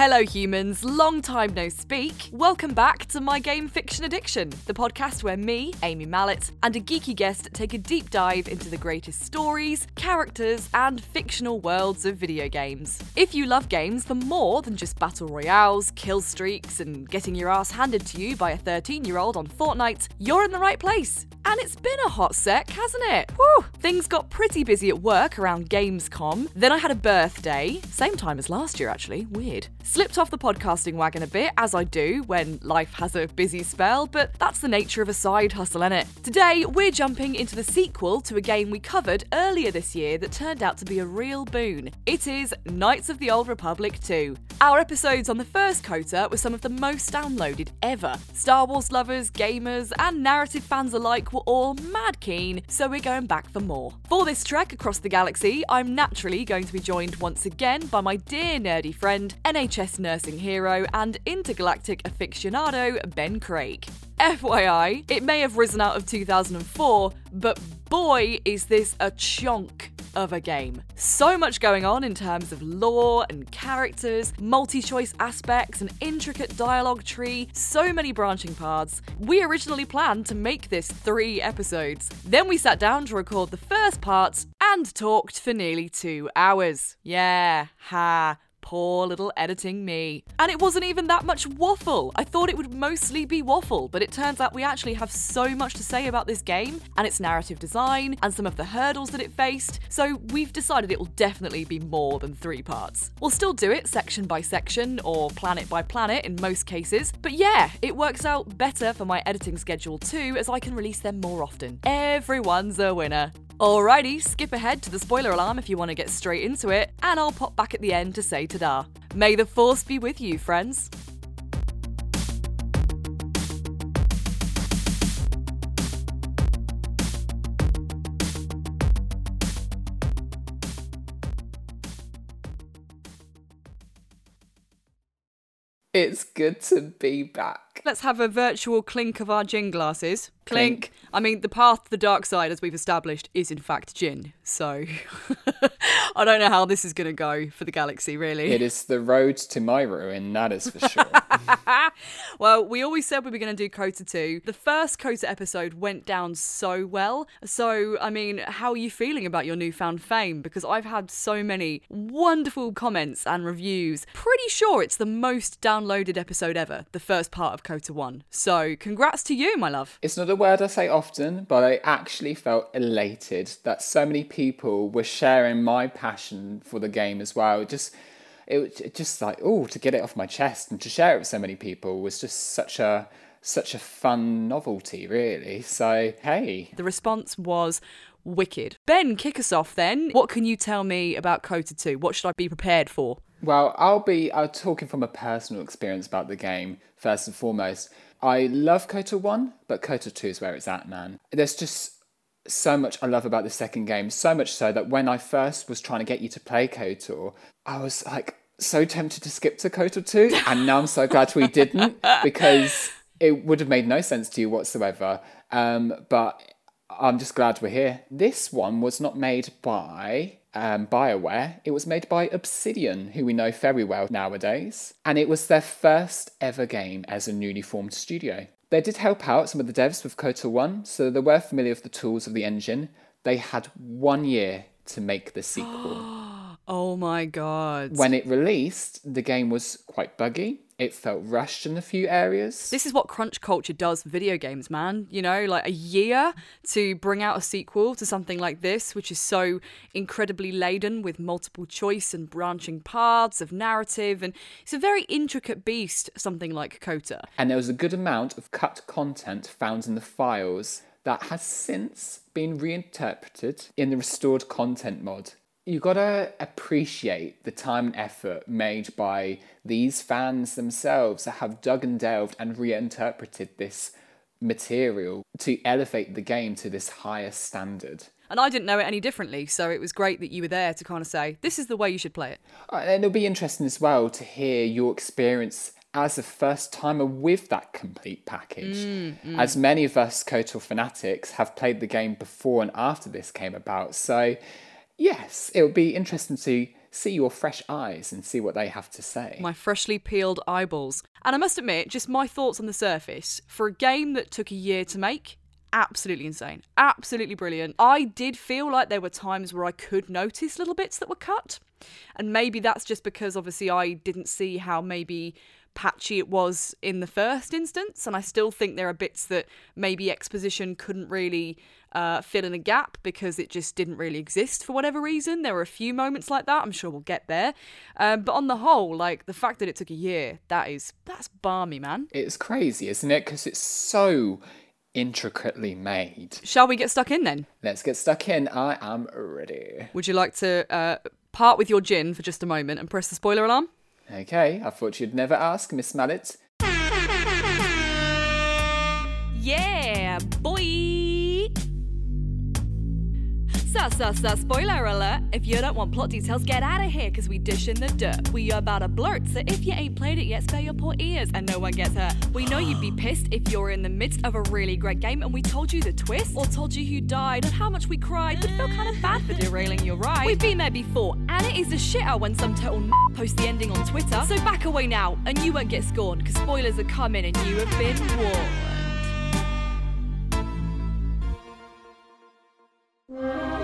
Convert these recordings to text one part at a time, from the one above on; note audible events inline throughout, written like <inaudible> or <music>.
Hello, humans. Long time no speak. Welcome back to My Game Fiction Addiction, the podcast where me, Amy Mallett, and a geeky guest take a deep dive into the greatest stories, characters, and fictional worlds of video games. If you love games for more than just battle royales, kill streaks, and getting your ass handed to you by a 13 year old on Fortnite, you're in the right place. And it's been a hot sec, hasn't it? Whew! Things got pretty busy at work around Gamescom. Then I had a birthday, same time as last year actually, weird. Slipped off the podcasting wagon a bit, as I do when life has a busy spell, but that's the nature of a side hustle, innit? Today, we're jumping into the sequel to a game we covered earlier this year that turned out to be a real boon. It is Knights of the Old Republic 2. Our episodes on the first KOTOR were some of the most downloaded ever. Star Wars lovers, gamers, and narrative fans alike were all mad keen, so we're going back for more. For this trek across the galaxy, I'm naturally going to be joined once again by my dear nerdy friend, NHS nursing hero, and intergalactic aficionado, Ben Craig. FYI, it may have risen out of 2004, but boy, is this a chonk of a game. So much going on in terms of lore and characters, multi choice aspects, an intricate dialogue tree, so many branching paths. We originally planned to make this three episodes. Then we sat down to record the first part and talked for nearly two hours. Yeah, ha. Poor little editing me. And it wasn't even that much waffle. I thought it would mostly be waffle, but it turns out we actually have so much to say about this game and its narrative design and some of the hurdles that it faced, so we've decided it will definitely be more than three parts. We'll still do it section by section or planet by planet in most cases, but yeah, it works out better for my editing schedule too as I can release them more often. Everyone's a winner. Alrighty, skip ahead to the spoiler alarm if you want to get straight into it, and I'll pop back at the end to say ta da. May the force be with you, friends. It's good to be back. Let's have a virtual clink of our gin glasses. Clink. I mean, the path to the dark side, as we've established, is in fact gin. So <laughs> I don't know how this is going to go for the galaxy, really. It is the road to my ruin, that is for sure. <laughs> well, we always said we were going to do KOTOR 2. The first KOTOR episode went down so well. So, I mean, how are you feeling about your newfound fame? Because I've had so many wonderful comments and reviews. Pretty sure it's the most downloaded episode ever, the first part of KOTOR 1. So, congrats to you, my love. It's not a word I say often, but I actually felt elated that so many people were sharing my passion for the game as well. Just it, it just like oh to get it off my chest and to share it with so many people was just such a such a fun novelty really so hey the response was wicked ben kick us off then what can you tell me about kotor 2 what should i be prepared for well i'll be uh, talking from a personal experience about the game first and foremost I love KOTOR 1, but KOTOR 2 is where it's at, man. There's just so much I love about the second game, so much so that when I first was trying to get you to play KOTOR, I was like so tempted to skip to KOTOR 2, and now I'm so glad we didn't <laughs> because it would have made no sense to you whatsoever. Um, but I'm just glad we're here. This one was not made by um, BioWare, it was made by Obsidian, who we know very well nowadays, and it was their first ever game as a newly formed studio. They did help out some of the devs with KOTOR 1, so they were familiar with the tools of the engine. They had one year to make the sequel. <gasps> <gasps> <gasps> oh my god. When it released, the game was quite buggy it felt rushed in a few areas. This is what crunch culture does for video games, man. You know, like a year to bring out a sequel to something like this, which is so incredibly laden with multiple choice and branching paths of narrative. And it's a very intricate beast, something like KOTOR. And there was a good amount of cut content found in the files that has since been reinterpreted in the restored content mod you gotta appreciate the time and effort made by these fans themselves that have dug and delved and reinterpreted this material to elevate the game to this higher standard. And I didn't know it any differently, so it was great that you were there to kind of say, this is the way you should play it. Uh, and it'll be interesting as well to hear your experience as a first timer with that complete package. Mm, mm. As many of us KOTOR fanatics have played the game before and after this came about. So yes, it would be interesting to see your fresh eyes and see what they have to say. My freshly peeled eyeballs. And I must admit, just my thoughts on the surface, for a game that took a year to make, absolutely insane. Absolutely brilliant. I did feel like there were times where I could notice little bits that were cut. And maybe that's just because obviously I didn't see how maybe patchy it was in the first instance. And I still think there are bits that maybe exposition couldn't really uh, fill in a gap because it just didn't really exist for whatever reason. There were a few moments like that. I'm sure we'll get there. Um, but on the whole, like the fact that it took a year, that is that's barmy, man. It's crazy, isn't it? Because it's so intricately made. Shall we get stuck in then? Let's get stuck in. I am ready. Would you like to uh, part with your gin for just a moment and press the spoiler alarm? Okay, I thought you'd never ask, Miss Mallett. Yeah, boy! So, so, so, spoiler alert. If you don't want plot details, get out of here, because we dish in the dirt. We are about to blurt, so if you ain't played it yet, spare your poor ears and no one gets hurt. We know you'd be pissed if you're in the midst of a really great game and we told you the twist, or told you who died and how much we cried, but felt kind of bad for derailing your ride. We've been there before, and it is a shitter when some total n- posts the ending on Twitter. So back away now, and you won't get scorned, because spoilers are coming and you have been warned.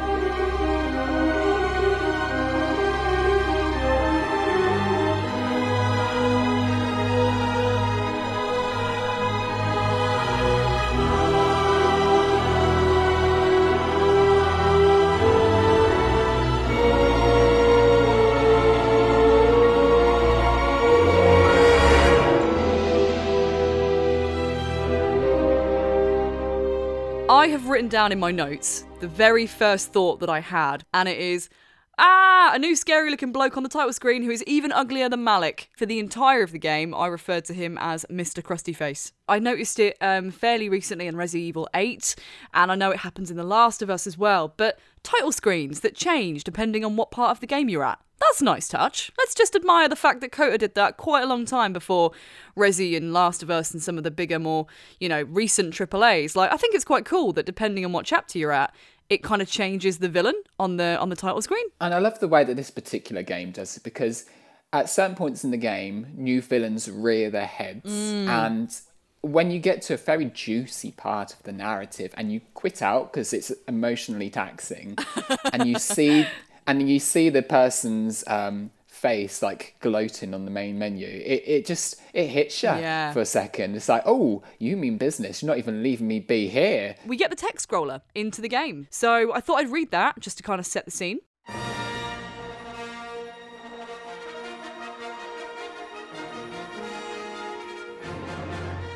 Written down in my notes the very first thought that I had, and it is Ah, a new scary looking bloke on the title screen who is even uglier than Malak. For the entire of the game, I referred to him as Mr. Krusty Face. I noticed it um, fairly recently in Resident Evil 8, and I know it happens in The Last of Us as well, but title screens that change depending on what part of the game you're at. That's a nice touch. Let's just admire the fact that KOTOR did that quite a long time before Resi and Last of Us and some of the bigger, more, you know, recent AAAs. Like, I think it's quite cool that depending on what chapter you're at, it kind of changes the villain on the on the title screen. And I love the way that this particular game does it because at certain points in the game, new villains rear their heads. Mm. And when you get to a very juicy part of the narrative and you quit out because it's emotionally taxing <laughs> and you see and you see the person's um, face like gloating on the main menu it, it just it hits you Yeah. for a second it's like oh you mean business you're not even leaving me be here We get the text scroller into the game. So I thought I'd read that just to kind of set the scene.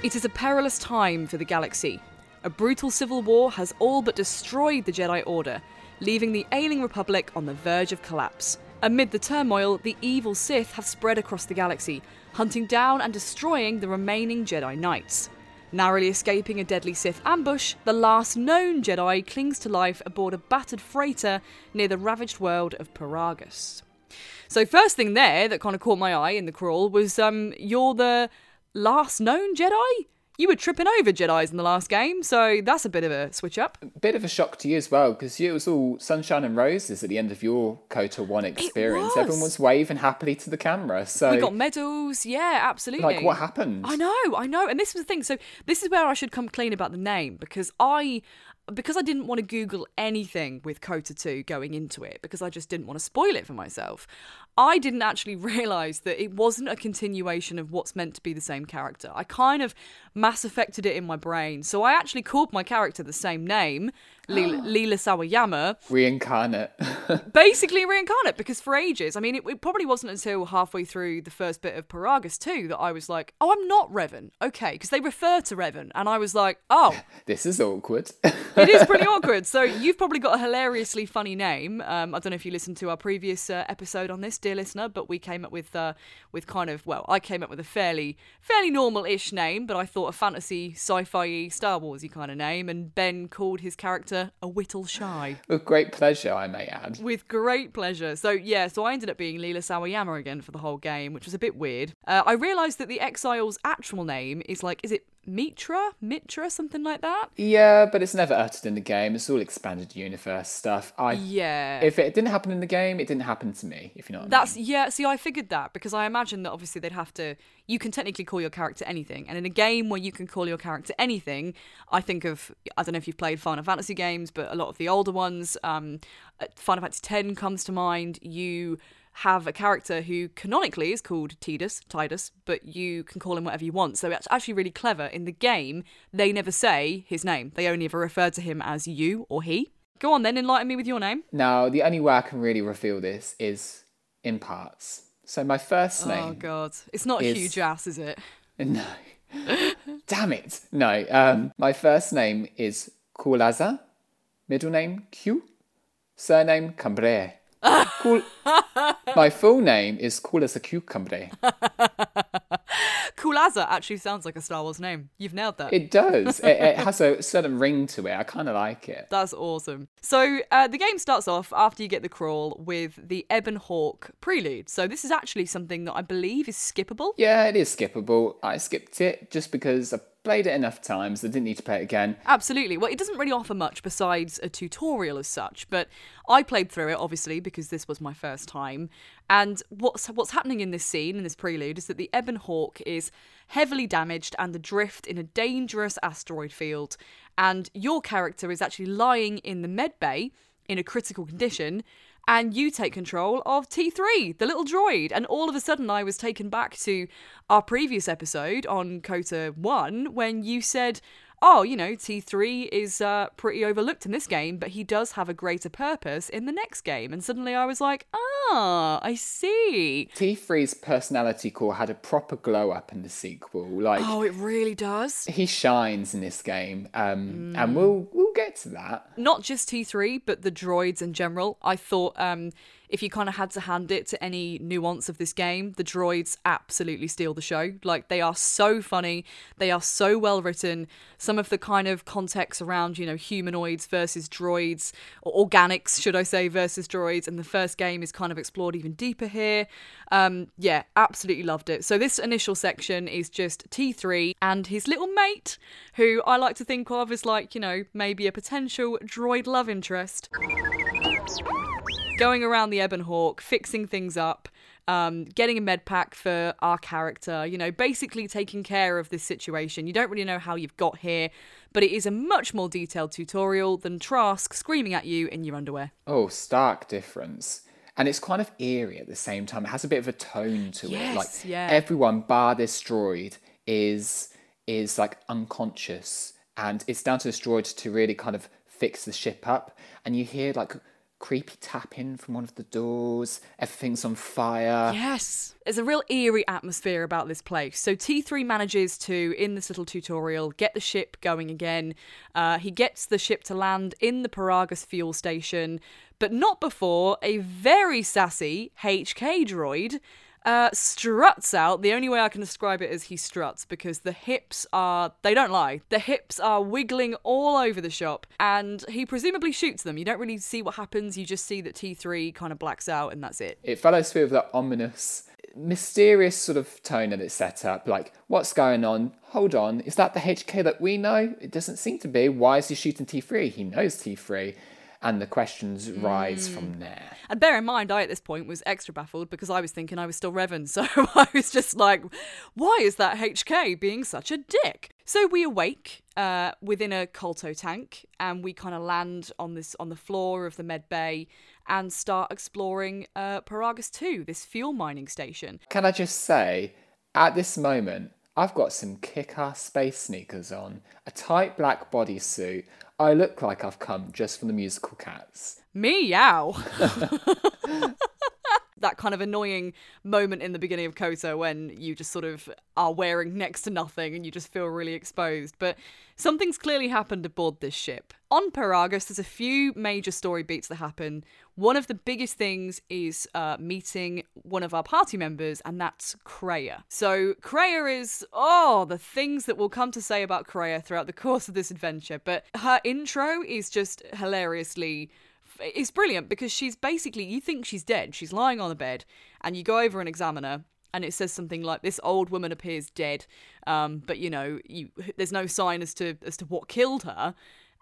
It is a perilous time for the galaxy. A brutal civil war has all but destroyed the Jedi Order, leaving the ailing Republic on the verge of collapse. Amid the turmoil, the evil Sith have spread across the galaxy, hunting down and destroying the remaining Jedi Knights. Narrowly escaping a deadly Sith ambush, the last known Jedi clings to life aboard a battered freighter near the ravaged world of Peragus. So first thing there that kind of caught my eye in the crawl was um you're the last known Jedi? You were tripping over Jedi's in the last game, so that's a bit of a switch up. bit of a shock to you as well because it was all sunshine and roses at the end of your KOTOR 1 experience. was. Everyone was waving happily to the camera. So, We got medals, yeah, absolutely. like, what happened? I know, I know. And this was the thing. So this is where I should come clean about the name because I because I didn't want to Google anything with KOTOR 2 going into it because I just didn't want to spoil it for myself. I didn't actually <laughs> realise that it wasn't a continuation of what's meant to be the same character. I kind of mass affected it in my brain. So I actually called my character the same name, <gasps> Leela, Leela Sawayama, Reincarnate. <laughs> basically reincarnate because for ages i mean it, it probably wasn't until halfway through the first bit of peragus 2 that i was like oh i'm not revan okay because they refer to revan and i was like oh <laughs> this is awkward. it is pretty awkward so you've probably got a hilariously funny name um, i don't know if you listened to our previous uh, episode on this dear listener but we came up with uh, with kind of well i came up with a fairly fairly normal-ish name but i thought a fantasy sci-fi star warsy kind of name and ben called his character a whittle shy With great pleasure, I may add. with great pleasure. So yeah, so I ended up being Leela Sawayama again for the whole game, which was a bit weird. Uh, I realised that the Exile's actual name is like, is it Meetra, Meetra, something like that. Yeah, but it's never uttered in the game. It's all expanded universe stuff. I Yeah. If it didn't happen in the game, it didn't happen to me. If you know what That's I mean. yeah. See, I figured that because I imagine that obviously they'd have to. You can technically call your character anything, and in a game where you can call your character anything, I think of. I don't know if you've played Final Fantasy games, but a lot of the older ones, um, uh, Final Fantasy X comes to mind. You have a character who canonically is called Tidus, Tidus, but you can call him whatever you want. So it's actually really clever. In the game, they never say his name. They only ever refer to him as you or he. Go on then, enlighten me with your name. Now, the only way I can really reveal this is in parts. So my first name. Oh god, it's not a is- huge ass, is it? <laughs> No. Damn it. No. Um, my first name is Kulaza. Middle name Q. Surname Cambre. Cool. <laughs> my full name is cool as a Cucumbre. <laughs> Kulaza actually sounds like a Star Wars name. You've nailed that. It does. <laughs> it, it has a certain ring to it. I kind of like it. That's awesome. So uh, the game starts off after you get the crawl with the Ebon Hawk prelude. So this is actually something that I believe is skippable. Yeah, it is skippable. I skipped it just because I played it enough times. I didn't need to play it again. Absolutely. Well, it doesn't really offer much besides a tutorial as such, but I played through it obviously because this was my first time. And what's what's happening in this scene in this prelude is that the Ebon Hawk is heavily damaged and adrift in a dangerous asteroid field, and your character is actually lying in the med bay in a critical condition. And you take control of T3, the little droid. And all of a sudden, I was taken back to our previous episode on KOTOR 1 when you said, oh, you know, T3 is uh, pretty overlooked in this game, but he does have a greater purpose in the next game. And suddenly I was like, ah, I see. T3's personality core had a proper glow up in the sequel. Like Oh, it really does. he shines in this game, um, Mm. and we'll we'll get to that. Not just T3, but the droids in general. I thought um, if you kind of had to hand it to any nuance of this game, the droids absolutely steal the show. Like, they are so funny, they are so well written. Some of the kind of context around, you know, humanoids versus droids, or organics, should I say, versus droids, and the first game is kind of explored even deeper here. Um, yeah, absolutely loved it. So, this initial section is just T3 and his little mate, who I like to think of as like, you know, maybe a potential droid love interest going around the Ebon Hawk, fixing things up, um, getting a med pack for our character, you know, basically taking care of this situation. You don't really know how you've got here, but it is a much more detailed tutorial than Trask screaming at you in your underwear. Oh, stark difference. And it's kind of eerie at the same time. It has a bit of a tone to it. Like yeah. everyone bar this droid is is like unconscious, and it's down to this droid to really kind of fix the ship up. And you hear like creepy tapping from one of the doors. Everything's on fire. Yes. There's a real eerie atmosphere about this place. So T3 manages to, in this little tutorial, get the ship going again. Uh, he gets the ship to land in the Peragus fuel station, but not before a very sassy HK droid uh, struts out. The only way I can describe it is he struts because the hips are, they don't lie, the hips are wiggling all over the shop and he presumably shoots them. You don't really see what happens, you just see that T3 kind of blacks out and that's it. It follows through with that ominous, mysterious sort of tone that it's set up. Like, what's going on? Hold on, is that the HK that we know? It doesn't seem to be. Why is he shooting T3? He knows T3. And the questions rise from there. And bear in mind, I at this point was extra baffled because I was thinking I was still Revan. <laughs> So I was just like, why is that HK being such a dick? So we awake uh, within a kolto tank and we kind of land on this on the floor of the med bay and start exploring uh, Peragus 2, this fuel mining station. Can I just say, at this moment, I've got some kick ass space sneakers on, a tight black bodysuit. I look like I've come just from the musical Cats. Meow. <laughs> <laughs> that kind of annoying moment in the beginning of KOTOR when you just sort of are wearing next to nothing and you just feel really exposed. But something's clearly happened aboard this ship. On Peragus, there's a few major story beats that happen. One of the biggest things is uh, meeting one of our party members, and that's Kreia. So, Kreia is, oh, the things that we'll come to say about Kreia throughout the course of this adventure. But her intro is just hilariously it's brilliant because she's basically you think she's dead she's lying on the bed and you go over and examine her and it says something like this old woman appears dead um, but you know you, there's no sign as to as to what killed her.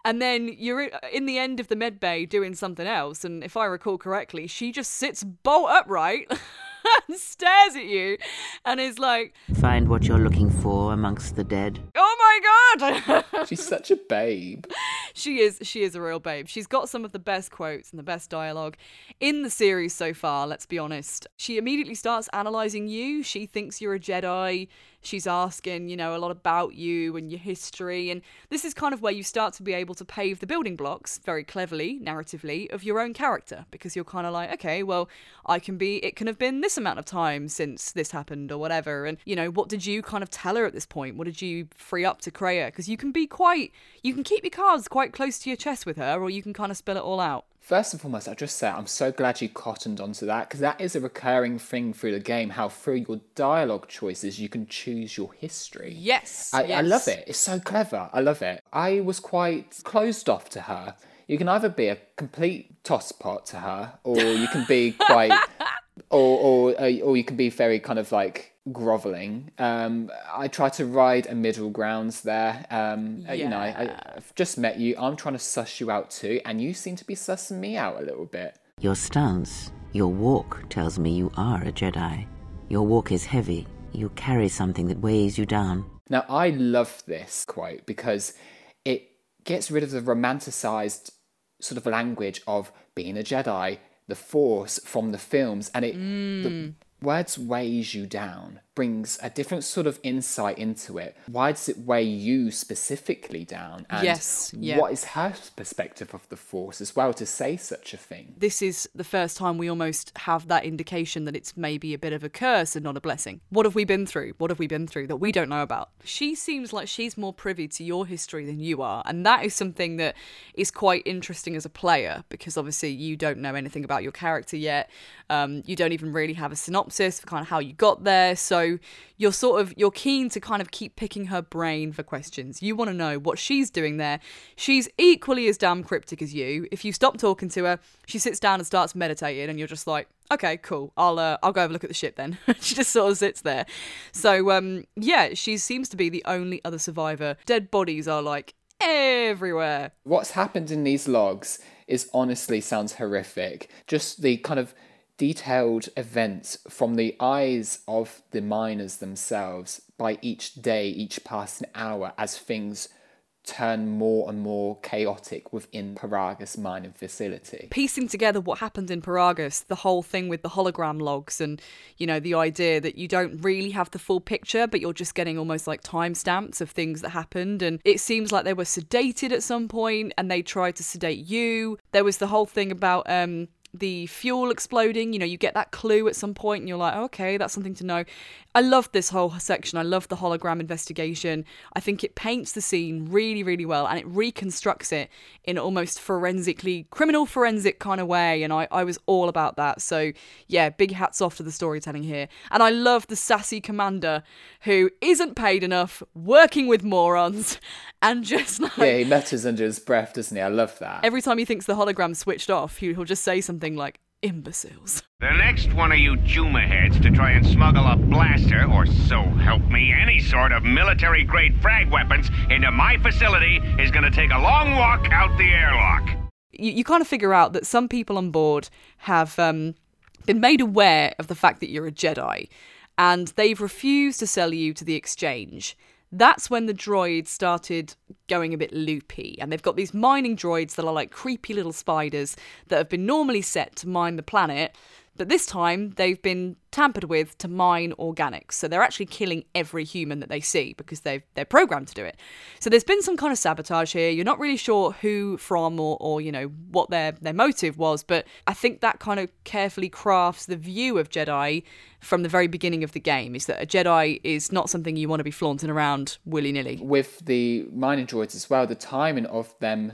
And then you're in the end of the med bay doing something else and if i recall correctly she just sits bolt upright <laughs> and <laughs> stares at you and is like Find what you're looking for amongst the dead. oh my god <laughs> She's such a babe. she is she is a real babe. She's got some of the best quotes and the best dialogue in the series so far, let's be honest. She immediately starts analyzing you. She thinks you're a Jedi. She's asking, you know, a lot about you and your history and this is kind of where you start to be able to pave the building blocks very cleverly, narratively of your own character because you're kind of like, okay, well, I can be it can have been this amount of time since this happened or whatever and you know, what did you kind of tell her at this point? What did you free up to Kreia because you can be quite you can keep your cards quite close to your chest with her or you can kind of spill it all out. First and foremost, I just say I'm so glad you cottoned onto that because that is a recurring thing through the game. How through your dialogue choices you can choose your history. Yes. I, I love it. It's so clever. I love it. I was quite closed off to her. You can either be a complete tosspot to her, or you can be quite, <laughs> or or uh, or you can be very kind of like groveling. Um, I try to ride a middle grounds there. Um, uh, You know, I, I, I've just met you. I'm trying to suss you out too, and you seem to be sussing me out a little bit. Your stance, your walk tells me you are a Jedi. Your walk is heavy. You carry something that weighs you down. Now, I love this quote because it gets rid of the romanticized sort of language of being a Jedi, the Force from the films, and it the mm. words weighs you down brings a different sort of insight into it. Why does it weigh you specifically down? And Yes, yeah. what is her perspective of the Force as well to say such a thing? This is the first time we almost have that indication that it's maybe a bit of a curse and not a blessing. What have we been through? What have we been through that we don't know about? She seems like she's more privy to your history than you are. And that is something that is quite interesting as a player because obviously you don't know anything about your character yet. Um, you don't even really have a synopsis for kind of how you got there. So you're sort of you're keen to kind of keep picking her brain for questions. You want to know what she's doing there. She's equally as damn cryptic as you. If you stop talking to her, she sits down and starts meditating, and you're just like, okay, cool. I'll uh, I'll go have a look at the ship then. <laughs> she just sort of sits there. So um, yeah, she seems to be the only other survivor. Dead bodies are like everywhere. what's happened in these logs is honestly sounds horrific. Just the kind of detailed events from the eyes of the miners themselves by each day, each passing hour, as things turn more and more chaotic within Peragus mining facility. piecing together what happened in Peragus, the whole thing with the hologram logs, and you know the idea that you don't really have the full picture, but you're just getting almost like timestamps of things that happened. And it seems like they were sedated at some point, and they tried to sedate you. There was the whole thing about um the fuel exploding. You know, you get that clue at some point, and you're like, okay, that's something to know. I love this whole section. I love the hologram investigation. I think it paints the scene really, really well and it reconstructs it in almost forensically, criminal forensic kind of way. And I, I was all about that. So, yeah, big hats off to the storytelling here. And I love the sassy commander who isn't paid enough, working with morons, <laughs> and just like. Yeah, he mutters under his breath, doesn't he? I love that. Every time he thinks the hologram switched off, he- he'll just say something like, imbeciles. The next one of you Juma heads to try and smuggle a blaster, or so help me, any sort of military grade frag weapons into my facility is gonna take a long walk out the airlock. you, you kind of figure out that some people on board have um, been made aware of the fact that you're a Jedi, and they've refused to sell you to the exchange. That's when the droids started going a bit loopy, and they've got these mining droids that are like creepy little spiders that have been normally set to mine the planet, but this time they've been tampered with to mine organics. So they're actually killing every human that they see because they've they're programmed to do it. So there's been some kind of sabotage here. You're not really sure who from or, or you know what their their motive was, but I think that kind of carefully crafts the view of Jedi from the very beginning of the game is that a Jedi is not something you want to be flaunting around willy nilly. With the mining droids as well, the timing of them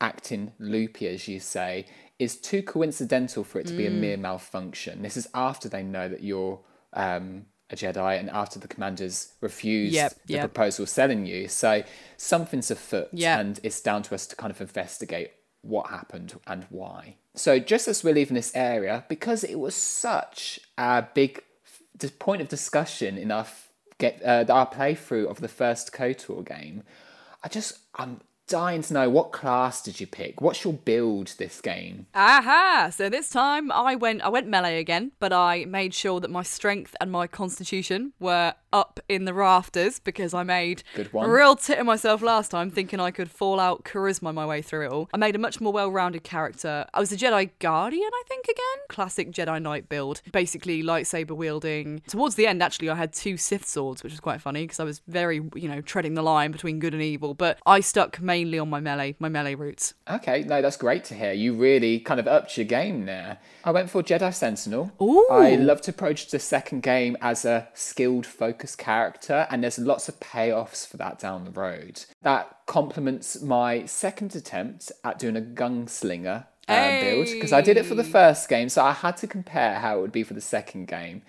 acting loopy, as you say, is too coincidental for it to be a Mm. mere malfunction. This is after they know that you're um, a Jedi and after the commanders refused Yep, the yep. proposal selling you. So something's afoot, Yeah. and it's down to us to kind of investigate what happened and why. So just as we're leaving this area, because it was such a big point of discussion in our f- get uh, our playthrough of the first KOTOR game. I just I'm dying to know what class did you pick? What's your build this game? Aha! So this time I went I went melee again, but I made sure that my strength and my constitution were up in the rafters because I made a real tit of myself last time thinking I could fall out charisma my way through it all. I made a much more well-rounded character. I was a Jedi Guardian, I think again. Classic Jedi Knight build. Basically lightsaber wielding. Towards the end actually I had two Sith swords, which was quite funny because I was very, you know, treading the line between good and evil, but I stuck mainly on my melee, my melee roots. Okay, no, that's great to hear. You really kind of upped your game there. I went for Jedi Sentinel. Ooh. I love to approach the second game as a skilled, focused character, and there's lots of payoffs for that down the road. That complements my second attempt at doing a gunslinger uh, build because I did it for the first game, so I had to compare how it would be for the second game.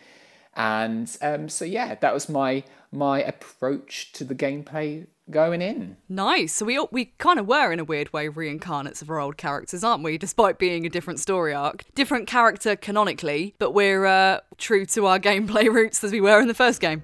And um, so yeah, that was my my approach to the gameplay going in. Nice. So we we kind of were in a weird way reincarnates of our old characters, aren't we? Despite being a different story arc, different character canonically, but we're uh, true to our <laughs> gameplay roots as we were in the first game.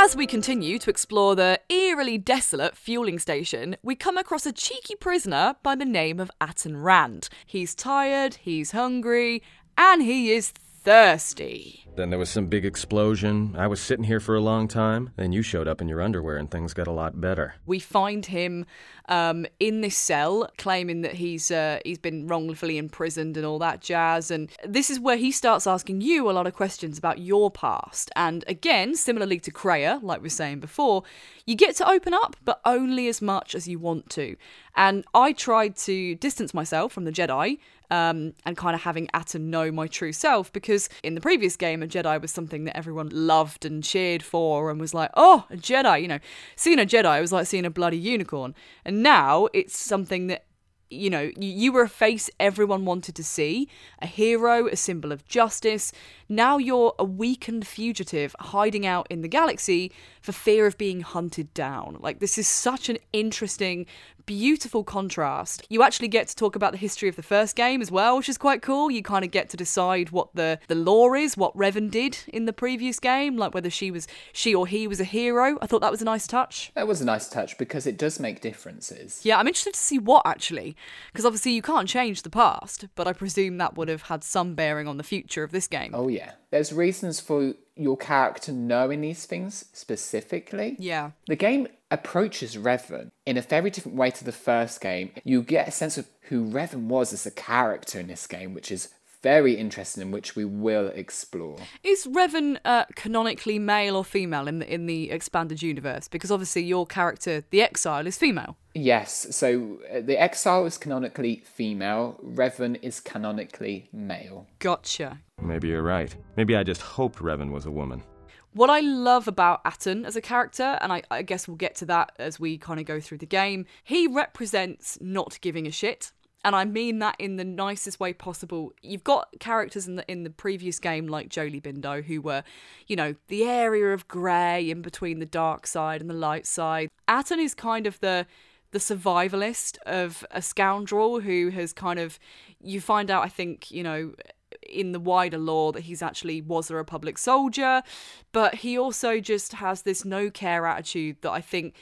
As we continue to explore the eerily desolate fueling station, we come across a cheeky prisoner by the name of Atton Rand. He's tired, he's hungry, and he is thirsty. Then there was some big explosion. I was sitting here for a long time. Then you showed up in your underwear and things got a lot better. We find him um, in this cell, claiming that he's uh, he's been wrongfully imprisoned and all that jazz. And this is where he starts asking you a lot of questions about your past. And again, similarly to Kreia, like we were saying before, you get to open up, but only as much as you want to. And I tried to distance myself from the Jedi. Um, and kind of having Atton know my true self because in the previous game, a Jedi was something that everyone loved and cheered for and was like, oh, a Jedi, you know, seeing a Jedi was like seeing a bloody unicorn. And now it's something that you know, you were a face everyone wanted to see, a hero, a symbol of justice. Now you're a weakened fugitive hiding out in the galaxy for fear of being hunted down. Like, this is such an interesting, beautiful contrast. You actually get to talk about the history of the first game as well, which is quite cool. You kind of get to decide what the, the lore is, what Revan did in the previous game, like whether she was she or he was a hero. I thought that was a nice touch. That was a nice touch because it does make differences. Yeah, I'm interested to see what actually, because obviously you can't change the past, but I presume that would have had some bearing on the future of this game. Oh yeah, there's reasons for your character knowing these things specifically. Yeah. The game approaches Revan in a very different way to the first game. You get a sense of who Revan was as a character in this game, which is very interesting and which we will explore. Is Revan uh, canonically male or female in the in the expanded universe? Because obviously your character, the Exile, is female. Yes, so uh, the Exile is canonically female, Revan is canonically male. Gotcha. Maybe you're right. Maybe I just hoped Revan was a woman. What I love about Atton as a character, and I, I guess we'll get to that as we kind of go through the game, he represents not giving a shit. And I mean that in the nicest way possible. You've got characters in the in the previous game like Jolee Bindo who were, you know, the area of grey in between the dark side and the light side. Atton is kind of the the survivalist of a scoundrel who has kind of you find out I think, you know, in the wider lore that he's actually was a republic soldier but he also just has this no care attitude that i think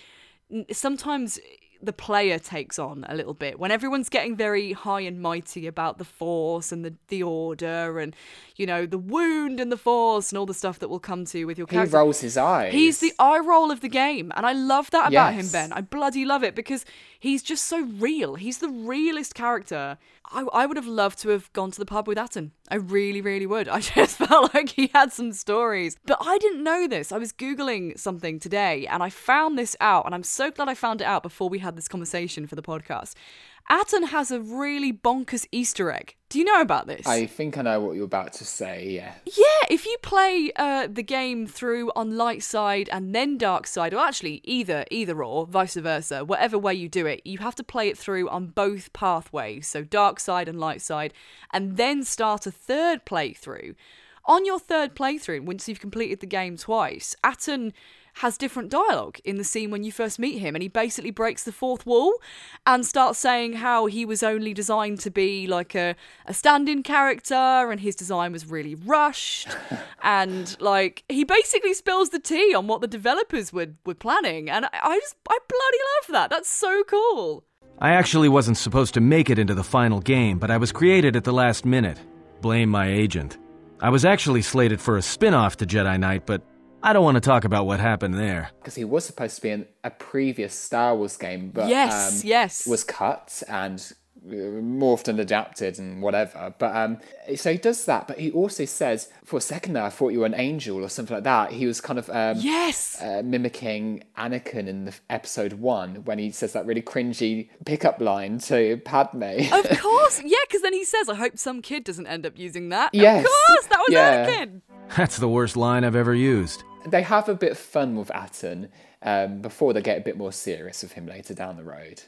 sometimes the player takes on a little bit when everyone's getting very high and mighty about the force and the, the order and you know the wound and the force and all the stuff that will come to with your He rolls his eyes. He's the eye roll of the game, and I love that about him, Ben. I bloody love it because he's just so real. He's the realest character. I, I would have loved to have gone to the pub with Atton. I really, really would. <laughs> I just felt like he had some stories. But I didn't know this. I was Googling something today and I found this out, and I'm so glad I found it out before we had this conversation for the podcast. Atton has a really bonkers Easter egg. Do you know about this? I think I know what you're about to say, yeah. Yeah, if you play uh, the game through on light side and then dark side, or actually either either or, vice versa, whatever way you do it, you have to play it through on both pathways, so dark side and light side, and then start a third playthrough. on your third playthrough, once you've completed the game twice, Atton has different dialogue in the scene when you first meet him and he basically breaks the fourth wall and starts saying how he was only designed to be like a, a stand-in character and his design was really rushed <laughs> and like he basically spills the tea on what the developers were, were planning and I, I just I bloody love that that's so cool I actually wasn't supposed to make it into the final game, but I was created at the last minute. Blame my agent. I was actually slated for a spin off to Jedi Knight, but I don't want to talk about what happened there. because he was supposed to be in a previous Star Wars game, but Yes, um, yes. was cut and uh, morphed and adapted and whatever. But um, so he does that, but he also says, for a second there, I thought you were an angel or something like that. He was kind of um, yes uh, mimicking Anakin in the episode one when he says that really cringy pickup line to Padme. of <laughs> course yeah because then he says I hope some kid doesn't end up using that Yes. of course that was Yeah. Anakin That's the worst line I've ever used. they have a bit of fun with Atton um, before they get a bit more serious with him later down the road.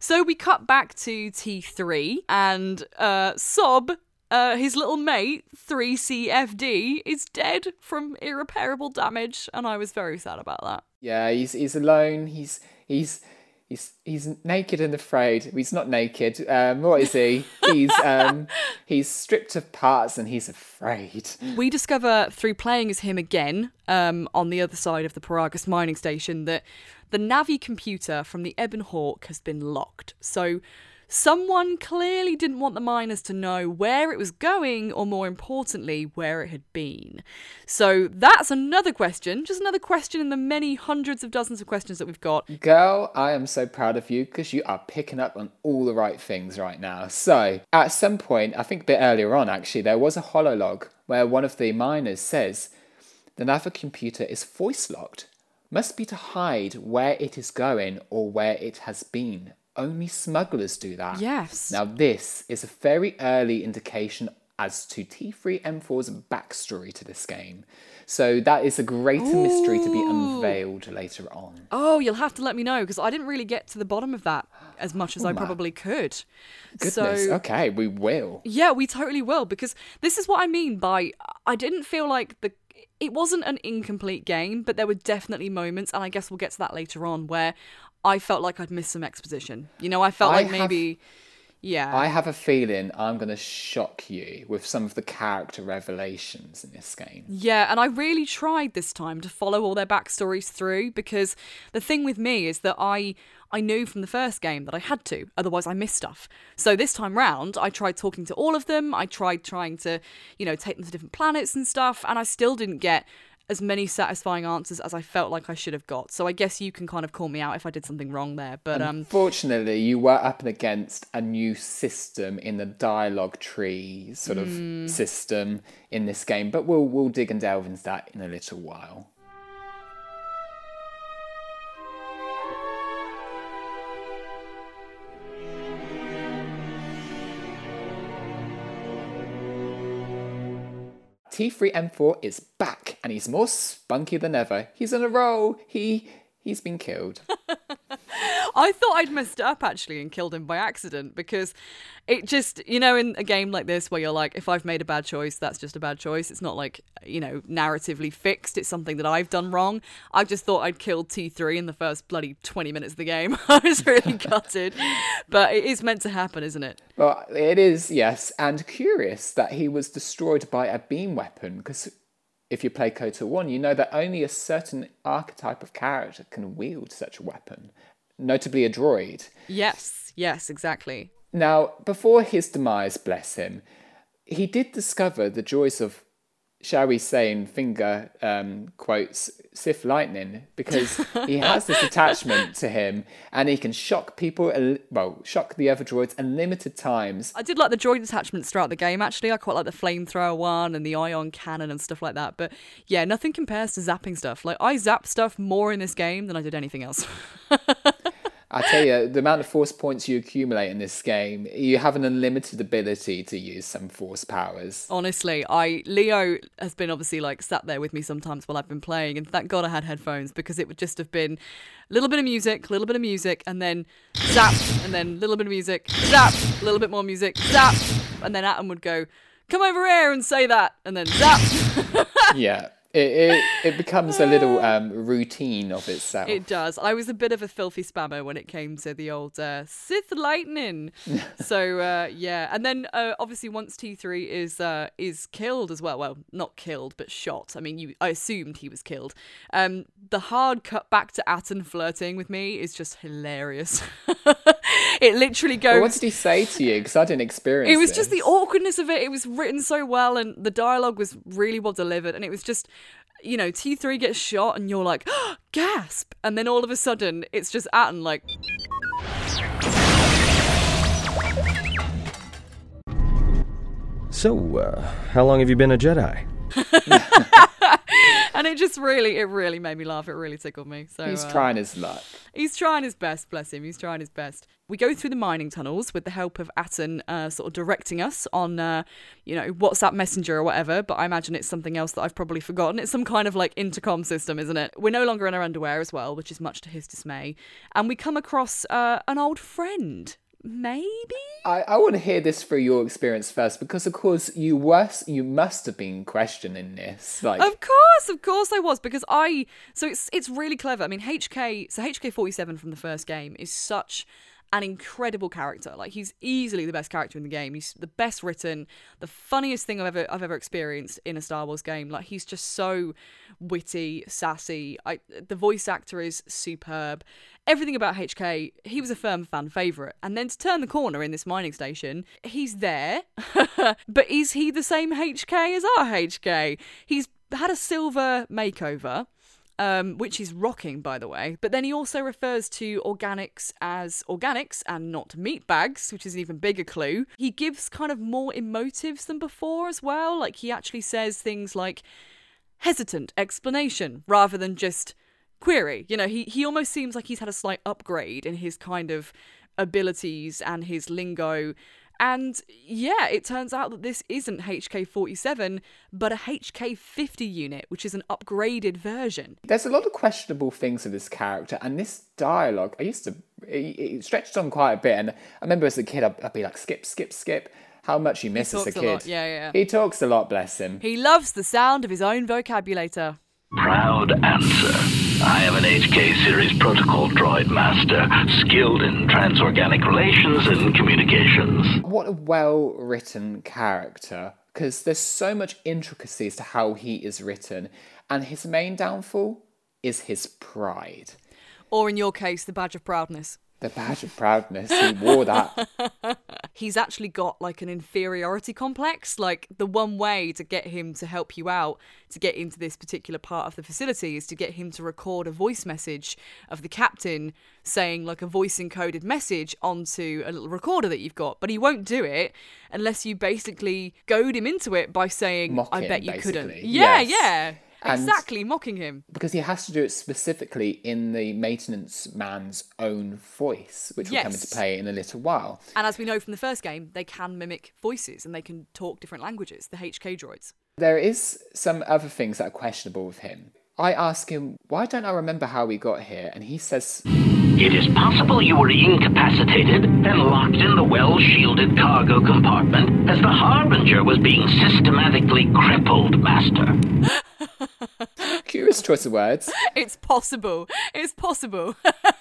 So we cut back to T3 and uh, Sob, uh, his little mate, 3CFD, is dead from irreparable damage, and I was very sad about that. Yeah, he's he's alone. He's he's he's he's naked and afraid. He's not naked. Um, what is he? He's um <laughs> he's stripped of parts and he's afraid. We discover through playing as him again um, on the other side of the Peragus mining station that the Navi computer from the Ebon Hawk has been locked. So someone clearly didn't want the miners to know where it was going, or more importantly, where it had been. So that's another question, just another question in the many hundreds of dozens of questions that we've got. Girl, I am so proud of you because you are picking up on all the right things right now. So, at some point, I think a bit earlier on actually, there was a hololog where one of the miners says, The Nava computer is voice locked. Must be to hide where it is going or where it has been. Only smugglers do that. Yes. Now, this is a very early indication as to T3M4's backstory to this game. So, that is a greater mystery to be unveiled later on. Oh, you'll have to let me know because I didn't really get to the bottom of that as much as oh I probably could. Goodness. So okay, we will. Yeah, we totally will because this is what I mean by I didn't feel like the it wasn't an incomplete game, but there were definitely moments, and I guess we'll get to that later on, where I felt like I'd missed some exposition. You know, I felt I like have- maybe, yeah, I have a feeling I'm going to shock you with some of the character revelations in this game. Yeah, and I really tried this time to follow all their backstories through because the thing with me is that I I knew from the first game that I had to, otherwise I missed stuff. So this time round, I tried talking to all of them. I tried trying to, you know, take them to different planets and stuff, and I still didn't get as many satisfying answers as I felt like I should have got. So I guess you can kind of call me out if I did something wrong there. But um Unfortunately, you were up against a new system in the dialogue tree sort of Hmm. system in this game, but we'll we'll dig and delve into that in a little while. T3M4 is back and he's more spunky than ever. He's on a roll. He he's been killed. I thought I'd messed up actually and killed him by accident because it just, you know, in a game like this where you're like, if I've made a bad choice, that's just a bad choice. It's not like, you know, narratively fixed. It's something that I've done wrong. I just thought I'd killed T3 in the first bloody 20 minutes of the game. <laughs> I was really <laughs> gutted. But it is meant to happen, isn't it? Well, it is, yes, and curious that he was destroyed by a beam weapon because if you play KOTOR 1, you know that only a certain archetype of character can wield such a weapon, notably a droid. Yes, yes, exactly. Now, before his demise, bless him, he did discover the joys of, shall we say, in finger um, quotes, Sith lightning, because <laughs> he has this attachment to him and he can shock people, well, shock the other droids unlimited times. I did like the droid attachments throughout the game, actually. I quite like the flamethrower one and the ion cannon and stuff like that. But yeah, nothing compares to zapping stuff. Like, I zap stuff more in this game than I did anything else. <laughs> I tell you, the amount of force points you accumulate in this game, you have an unlimited ability to use some force powers. Honestly, I Leo has been obviously like sat there with me sometimes while I've been playing, and thank God I had headphones because it would just have been a little bit of music, a little bit of music, and then zap, and then a little bit of music, zap, a little bit more music, zap, and then Atton would go, come over here and say that, and then zap. <laughs> yeah. It, it, it becomes a little um, routine of itself. It does. I was a bit of a filthy spammer when it came to the old uh, Sith lightning. <laughs> so uh, yeah, and then uh, obviously once T three is uh, is killed as well. Well, not killed, but shot. I mean, you. I assumed he was killed. Um, the hard cut back to Atton flirting with me is just hilarious. <laughs> it literally goes. Well, what did he say to you? Because I didn't experience. It It was this. just the awkwardness of it. It was written so well, and the dialogue was really well delivered, and it was just. You know, T3 gets shot, and you're like, <gasps> gasp! And then all of a sudden, it's just Atton, like, So, uh, how long have you been a Jedi? <laughs> and it just really, it really made me laugh. It really tickled me. So He's uh, trying his luck. He's trying his best, bless him. He's trying his best. We go through the mining tunnels with the help of Atton uh, sort of directing us on, uh, you know, WhatsApp Messenger or whatever, but I imagine it's something else that I've probably forgotten. It's some kind of like intercom system, isn't it? We're no longer in our underwear as well, which is much to his dismay. And we come across uh, an old friend, maybe? I, I want to hear this through your experience first, because of course you was you must have been questioning this. Like, Of course, of course I was because I so it's it's really clever. I mean HK so HK47 from the first game is such an incredible character. Like he's easily the best character in the game. He's the best written, the funniest thing I've ever I've ever experienced in a Star Wars game. Like he's just so witty, sassy. I the voice actor is superb. Everything about HK, he was a firm fan favorite. And then to turn the corner in this mining station, he's there. <laughs> but is he the same HK as our HK? He's had a silver makeover um, which is rocking, by the way. But then he also refers to organics as organics and not meat bags, which is an even bigger clue. He gives kind of more emotives than before as well. Like he actually says things like hesitant explanation rather than just query. You know, he, he almost seems like he's had a slight upgrade in his kind of abilities and his lingo. And yeah, it turns out that this isn't HK47, but a HK50 unit, which is an upgraded version. there's a lot of questionable things with this character, and this dialogue. I used to it, it stretched on quite a bit, and I remember as a kid, I'd, I'd be like, skip, skip, skip. How much you miss as a talks a kid. lot, yeah, yeah. He talks a lot, bless him. He loves the sound of his own vocabulator. Proud answer. I am an HK series protocol droid master, skilled in transorganic relations and communications. What a well written character. Because there's so much intricacy as to how he is written, and his main downfall is his pride. Or in your case, the badge of proudness. The badge of proudness. He wore that. <laughs> He's actually got like an inferiority complex. Like the one way to get him to help you out to get into this particular part of the facility is to get him to record a voice message of the captain saying like a voice encoded message onto a little recorder that you've got. But he won't do it unless you basically goad him into it by saying, Mock I him, bet you couldn't. Yeah, Yes. yeah. And- Exactly, mocking him. because he has to do it specifically in the maintenance man's own voice, which will come Yes. into play in a little while. And as we know from the first game, they can mimic voices and they can talk different languages, the HK droids. There is some other things that are questionable with him. I ask him, why don't I remember how we got here? And he says, It is possible you were incapacitated and locked in the well shielded cargo compartment as the Harbinger was being systematically crippled, Master. <laughs> choice of words. <laughs> It's possible. It's possible.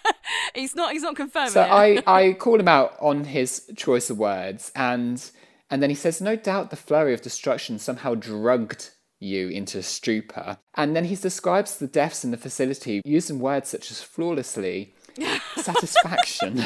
<laughs> he's not. He's not confirming. So it. I, <laughs> I call him out on his choice of words, and and then he says, "No doubt the flurry of destruction somehow drugged you into stupor." And then he describes the deaths in the facility using words such as flawlessly, satisfaction.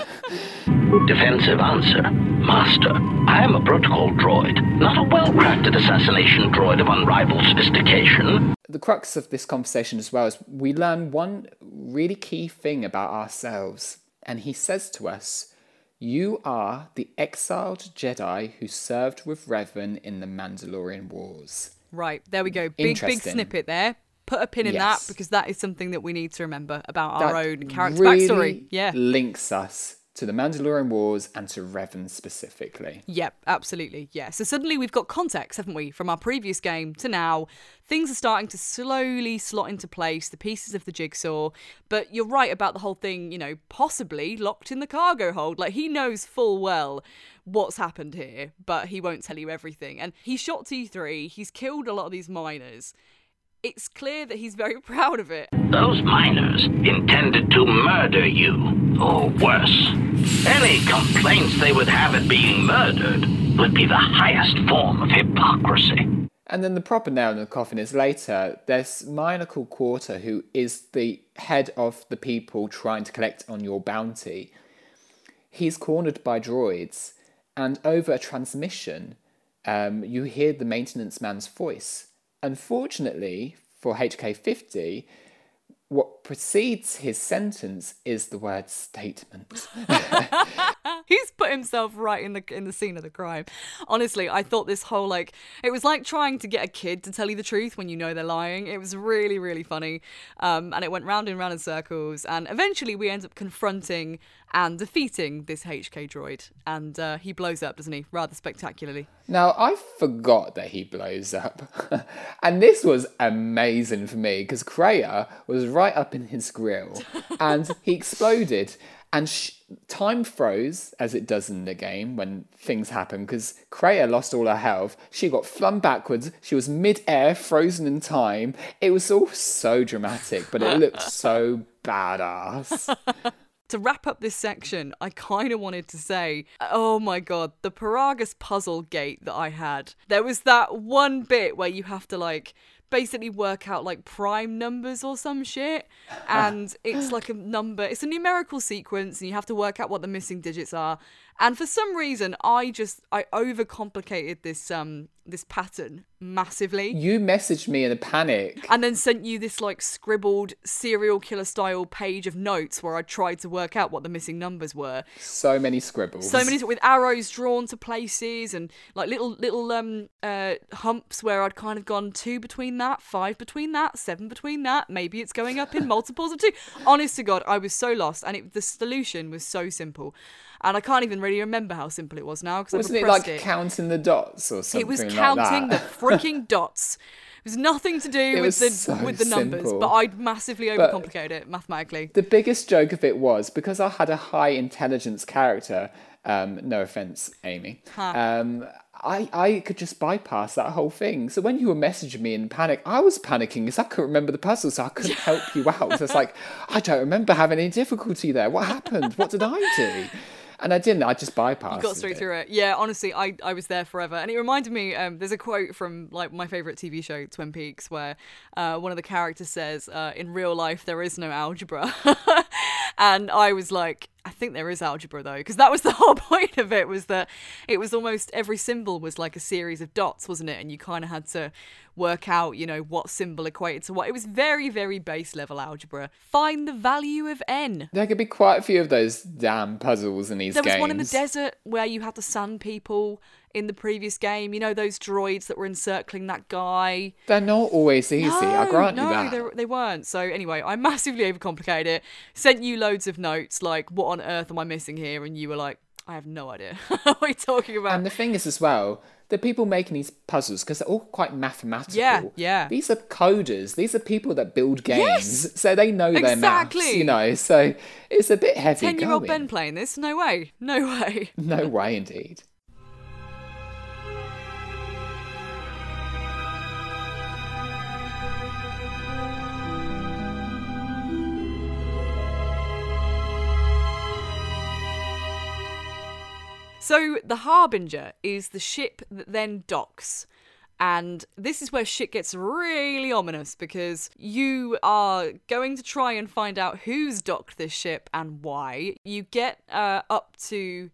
Defensive answer. Master, I am a protocol droid, not a well crafted assassination droid of unrivaled sophistication. the crux of this conversation as well is we learn one really key thing about ourselves, and he says to us. You are the exiled Jedi who served with Revan in the Mandalorian Wars. right there we go. Big big snippet there. Put a pin in Yes. that because that is something that we need to remember about our that own character really backstory. Yeah. links us to the Mandalorian Wars and to Revan specifically. Yep, absolutely. Yeah. So suddenly we've got context, haven't we, from our previous game to now. Things are starting to slowly slot into place, the pieces of the jigsaw. But you're right about the whole thing, you know, possibly locked in the cargo hold. Like he knows full well what's happened here, but he won't tell you everything. And he shot T3, he's killed a lot of these miners. It's clear that he's very <laughs> proud of it. Those miners intended to murder you, or worse. Any complaints they would have at being murdered would be the highest form of hypocrisy. And then the proper nail in the coffin is later, there's Minor called Coorta, who is the head of the people trying to collect on your bounty. He's cornered by droids, and over a transmission, um, you hear the maintenance man's voice. Unfortunately for HK50, what precedes his sentence is the word statement. <laughs> <laughs> He's put himself right in the in the scene of the crime. Honestly, I thought this whole like it was like trying to get a kid to tell you the truth when you know they're lying. It was really really funny, um, and it went round and round in circles. And eventually, we end up confronting and defeating this HK droid, and uh, he blows up, doesn't he? Rather spectacularly. Now, I forgot that he blows up. <laughs> and this was amazing for me because Kreia was right up in his grill and he exploded. And sh- time froze, as it does in the game when things happen, because Kreia lost all her health. She got flung backwards. She was mid air, frozen in time. It was all so dramatic, but it looked <laughs> so badass. <laughs> to wrap up this section, I kind of wanted to say, oh my god, the Peragus puzzle gate that I had. There was that one bit where you have to like basically work out like prime numbers or some shit. And <laughs> it's like a number, it's a numerical sequence, and you have to work out what the missing digits are. And for some reason, I just I overcomplicated this um this pattern massively. You messaged me in a panic. And then sent you this like scribbled serial killer style page of notes where I tried to work out what the missing numbers were. So many scribbles. So many with arrows drawn to places and like little little um uh humps where I'd kind of gone two between that, five between that, seven between that. Maybe it's going up in multiples of two. <laughs> Honest to God, I was so lost, and it, the solution was so simple and I can't even really remember how simple it was now because I wasn't it like it. counting the dots or something? It was like counting the freaking <laughs> dots. It was nothing to do it with the so with the numbers, simple. but I'd massively overcomplicated it mathematically. The biggest joke of it was because I had a high intelligence character. Um, no offense, Amy. Huh. Um, I, I could just bypass that whole thing. So when you were messaging me in panic, I was panicking because I couldn't remember the puzzle, so I couldn't <laughs> help you out. So it's like, I don't remember having any difficulty there. What happened? What did I do? And I didn't. I just bypassed. You got straight it. through it. Yeah, honestly, I, I was there forever, and it reminded me. Um, there's a quote from like my favorite TV show, Twin Peaks, where uh, one of the characters says, uh, "In real life, there is no algebra," <laughs> and I was like, I think there is algebra though, because that was the <laughs> whole point of it was that it was almost every symbol was like a series of dots, wasn't it? And you kind of had to work out, you know, what symbol equated to what. It was very, very base level algebra. Find the value of n. There could be quite a few of those damn puzzles in these there games. There was one in the desert where you had to sand people in the previous game. You know those droids that were encircling that guy. They're not always easy. No, I grant no, you that. No, they weren't. So anyway, I <laughs> massively overcomplicated it. Sent you loads of notes like, "What on earth am I missing here?" And you were like, "I have no idea. <laughs> what you talking about?" And the thing is, as well, the people making these puzzles because they're all quite mathematical. Yeah, yeah. These are coders. These are people that build games, yes! <laughs> so they know their exactly. maths. You know, so it's a bit heavy. Ten-year-old Ben playing this? No way. No <laughs> way. no way, indeed. So the Harbinger is the ship that then docks. And this is where shit gets really ominous because you are going to try and find out who's docked this ship and why. You get uh, up to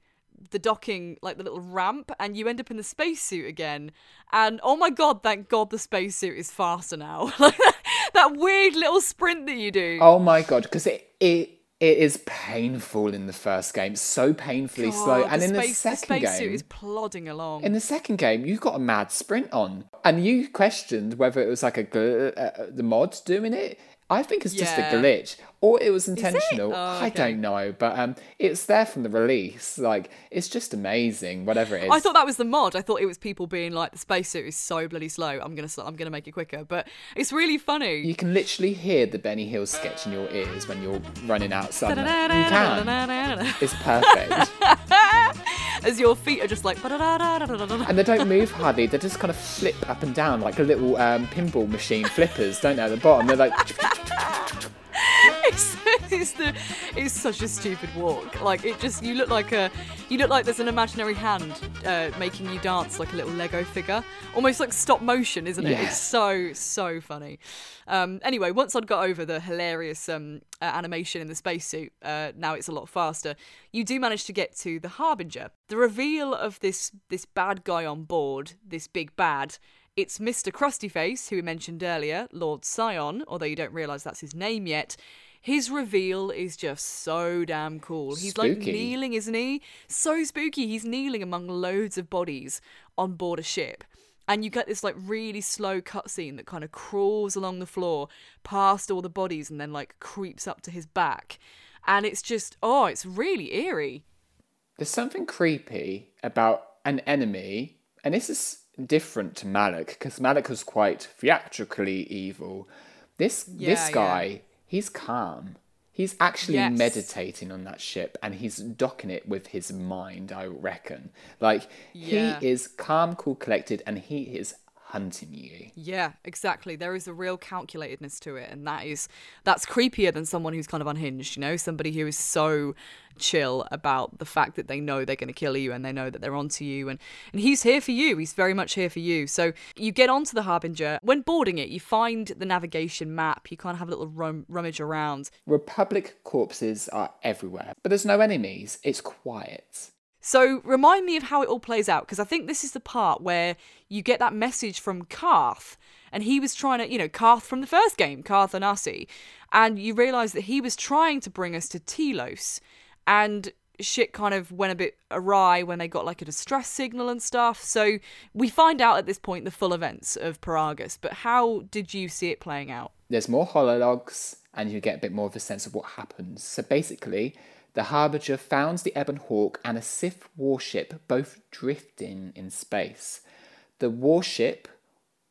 the docking, like the little ramp, and you end up in the spacesuit again. And oh my god, thank god the spacesuit is faster now. <laughs> that, weird little sprint that you do. Oh my god, because it, it it is painful in the first game, so painfully God, slow. And the in space, the second the game, is plodding along. In the second game, you got a mad sprint on, and you questioned whether it was like a uh, the mod doing it. I think it's just a glitch, or it was intentional. Oh, I okay. don't know, but um, it's there from the release. Like it's just amazing, whatever it is. I thought that was the mod. I thought it was people being like, the spacesuit is so bloody slow. I'm gonna, I'm gonna make it quicker. But it's really funny. you can literally hear the Benny Hill sketch in your ears when you're running outside. You can. It's perfect. <laughs> As your feet are just like. And they don't move hardly. They just kind of flip up and down like a little um, pinball machine flippers, don't they? At the bottom, they're like. <laughs> <laughs> It's, it's the it's such a stupid walk. Like it just you look like a you look like there's an imaginary hand uh, making you dance like a little Lego figure, almost like stop motion, isn't it? Yeah. It's so so funny. Um, anyway, once I'd got over the hilarious um, uh, animation in the spacesuit, uh, now it's a lot faster. You do manage to get to the Harbinger. The reveal of this this bad guy on board, this big bad. It's Mr. Krustyface, who we mentioned earlier, Lord Sion, although you don't realise that's his name yet. His reveal is just so damn cool. He's like kneeling, isn't he? So spooky. He's kneeling among loads of bodies on board a ship. And you get this like really slow cutscene that kind of crawls along the floor past all the bodies and then like creeps up to his back. And it's just, oh, it's really eerie. There's something creepy about an enemy, and this is different to Malak because Malak was quite theatrically evil. This Yeah, this yeah. guy, he's calm. He's actually Yes. meditating on that ship and he's docking it with his mind, I reckon. Like Yeah. he is calm, cool, collected, and he is hunting you. Yeah, exactly. There is a real calculatedness to it, and that is that's creepier than someone who's kind of unhinged. You know, somebody who is so chill about the fact that they know they're going to kill you and they know that they're onto you, and and he's here for you. He's very much here for you. So you get onto the Harbinger. When boarding it, you find the navigation map. You kind of have a little rum- rummage around. Republic corpses are everywhere, but there's no enemies. It's quiet. So remind me of how it all plays out because I think this is the part where you get that message from Carth, and he was trying to, you know, Carth from the first game, Carth and Onasi, and you realise that he was trying to bring us to Telos, and shit kind of went a bit awry when they got like a distress signal and stuff. So we find out at this point the full events of Peragus, but how did you see it playing out? there's more holologs and you get a bit more of a sense of what happens. So basically, the Harbinger founds the Ebon Hawk and a Sith warship both drifting in space. The warship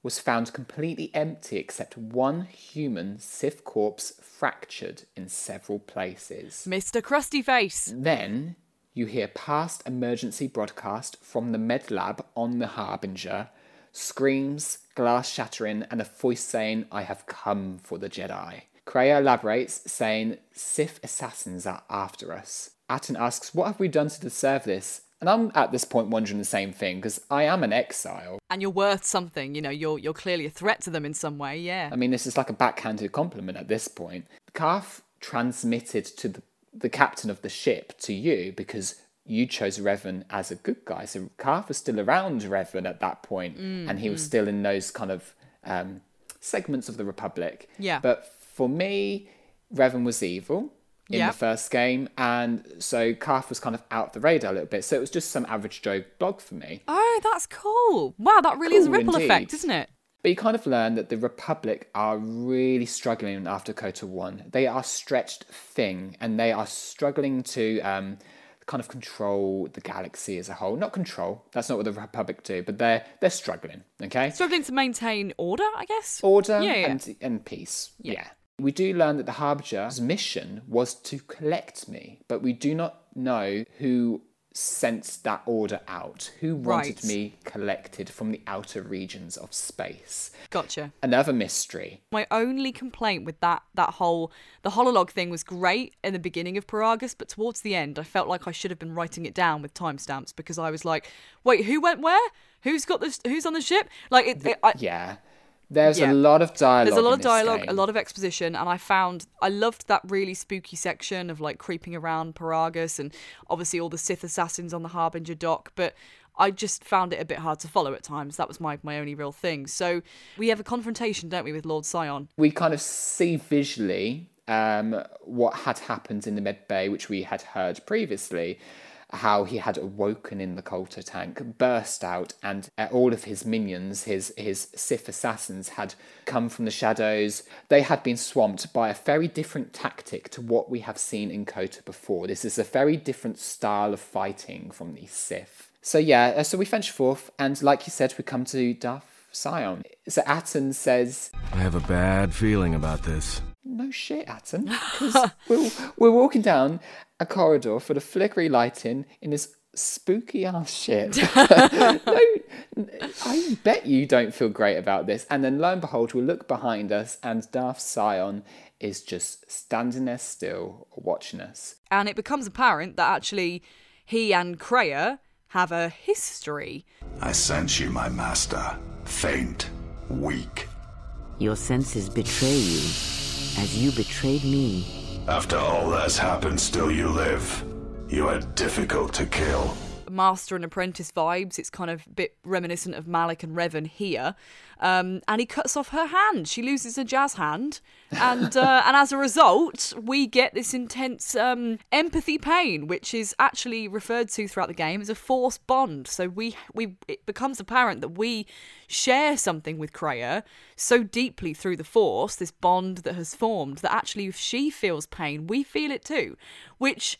was found completely empty except one human Sith corpse fractured in several places. Mr. Krusty Face. Then you hear past emergency broadcast from the med lab on the Harbinger, screams, glass shattering, and a voice saying, I have come for the Jedi. Kreia elaborates, saying, Sith assassins are after us. Atton asks, What have we done to deserve this? And I'm at this point wondering the same thing, because I am an exile. And you're worth something, you know, you're you're clearly a threat to them in some way, yeah. I mean, this is like a backhanded compliment at this point. Carth transmitted to the, the captain of the ship to you because you chose Revan as a good guy. So Carth was still around Revan at that point, Mm, and he was still in those kind of um, segments of the Republic. Yeah. But for me, Revan was evil in Yeah. the first game, and so Carth was kind of out the radar a little bit. So it was just some average Joe blog for me. Oh, that's cool. Wow, that really is a ripple indeed. effect, isn't it? But you kind of learn that the Republic are really struggling after KOTOR 1. They are stretched thin and they are struggling to um, kind of control the galaxy as a whole. Not control, that's not what the Republic do, but they're, they're struggling, okay? Struggling to maintain order, I guess. Order Yeah, yeah. And, and peace. Yeah. We do learn that the Harbinger's mission was to collect me, but we do not know who sent that order out. Who wanted Right. me collected from the outer regions of space. Gotcha. Another mystery. My only complaint with that that whole the hololog thing was great in the beginning of Peragus, but towards the end, I felt like I should have been writing it down with timestamps because I was like, "Wait, who went where? Who's got this? Who's on the ship?" Like, it, it- I, Yeah. There's Yeah. a lot of dialogue. There's a lot of dialogue, a lot of exposition, and I found I loved that really spooky section of like creeping around Peragus and obviously all the Sith assassins on the Harbinger dock, but I just found it a bit hard to follow at times. That was my, my only real thing. So we have a confrontation, don't we, with Lord Sion? We kind of see visually um, what had happened in the med bay, which we had heard previously. How he had awoken in the Kolto tank, burst out, and uh, all of his minions, his his Sith assassins, had come from the shadows. They had been swamped by a very different tactic to what we have seen in KOTOR before. This is a very different style of fighting from the Sith. So yeah, uh, so we venture forth, and like you said, we come to Darth Sion. So Atton says, I have a bad feeling about this. No shit, Atton. 'cause <laughs> we're, we're walking down a corridor full of flickery lighting in this spooky ass shit. <laughs> no, I bet you don't feel great about this. And then lo and behold, we look behind us and Darth Sion is just standing there still, watching us. And it becomes apparent that actually he and Kreia have a history. I sense you, my master. Faint, weak. Your senses betray you, as you betrayed me. After all that's happened, still you live. You are difficult to kill. Master and apprentice vibes. It's kind of a bit reminiscent of Malak and Revan here. Um, and he cuts off her hand. She loses her jazz hand, and uh, and as a result, we get this intense um, empathy pain, which is actually referred to throughout the game as a force bond. So we we it becomes apparent that we share something with Kreia so deeply through the force, this bond that has formed, that actually if she feels pain, we feel it too. Which,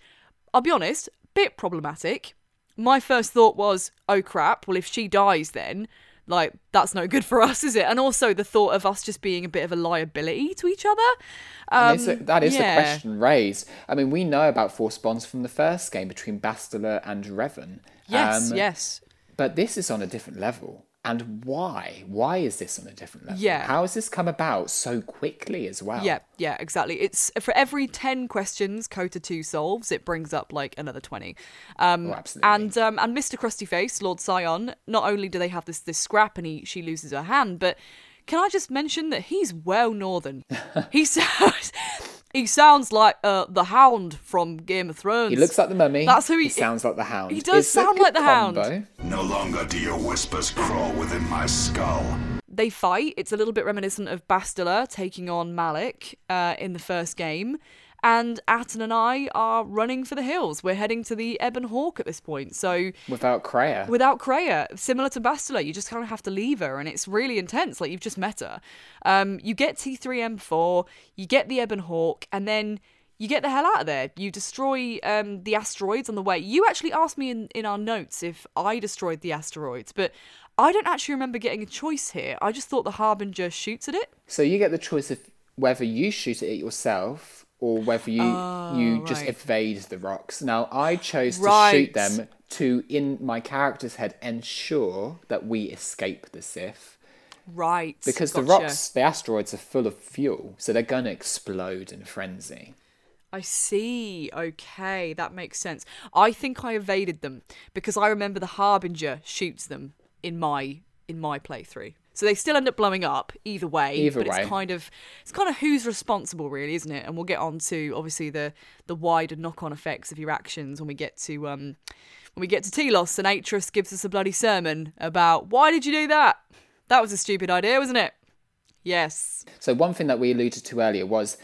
I'll be honest, bit problematic my first thought was, oh crap, well, if she dies, then, like, that's no good for us, is it? And also the thought of us just being a bit of a liability to each other. Um, a- that is yeah. the question raised. I mean, we know about force bonds from the first game between Bastila and Revan. Yes, Um, yes. But this is on a different level. And why? Why is this on a different level? Yeah. How has this come about so quickly as well? Yeah, yeah, exactly. It's for every 10 questions KOTOR 2 solves, it brings up like another 20. Um, Oh, absolutely. And um, and Mr. Krusty Face, Lord Sion, not only do they have this this scrap and he she loses her hand, but can I just mention that he's well northern. <laughs> he sounds he sounds like uh, the Hound from Game of Thrones. He looks like the mummy. That's who he- he sounds like the hound. he does It's sound like the Hound. No longer do your whispers crawl within my skull. they fight. It's a little bit reminiscent of Bastila taking on Malak uh, in the first game. And Atton and I are running for the hills. We're heading to the Ebon Hawk at this point. So Without Kreia. without Kreia, similar to Bastila, you just kind of have to leave her, and it's really intense. Like you've just met her. Um, you get T3M4, you get the Ebon Hawk, and then you get the hell out of there. You destroy um, the asteroids on the way. You actually asked me in, in our notes if I destroyed the asteroids, but I don't actually remember getting a choice here. I just thought the Harbinger shoots at it. So you get the choice of whether you shoot at it yourself or whether you you oh, just right. evade the rocks. Now I chose to Right. shoot them to in my character's head ensure that we escape the Sith. Right. Because the rocks, the asteroids are full of fuel, so they're going to explode in frenzy. I see. Okay, that makes sense. I think I evaded them because I remember the Harbinger shoots them in my in my playthrough. So they still end up blowing up either way. Either but way. it's kind of it's kind of who's responsible really, isn't it? And we'll get on to obviously the the wider knock-on effects of your actions when we get to um when we get to Telos and Atris gives us a bloody sermon about why did you do that? That was a stupid idea, wasn't it? Yes. So one thing that we alluded to earlier was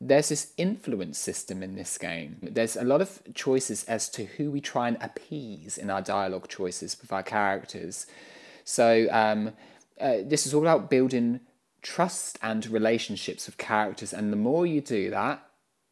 there's this influence system in this game. There's a lot of choices as to who we try and appease in our dialogue choices with our characters. So um, uh, this is all about building trust and relationships with characters, and the more you do that,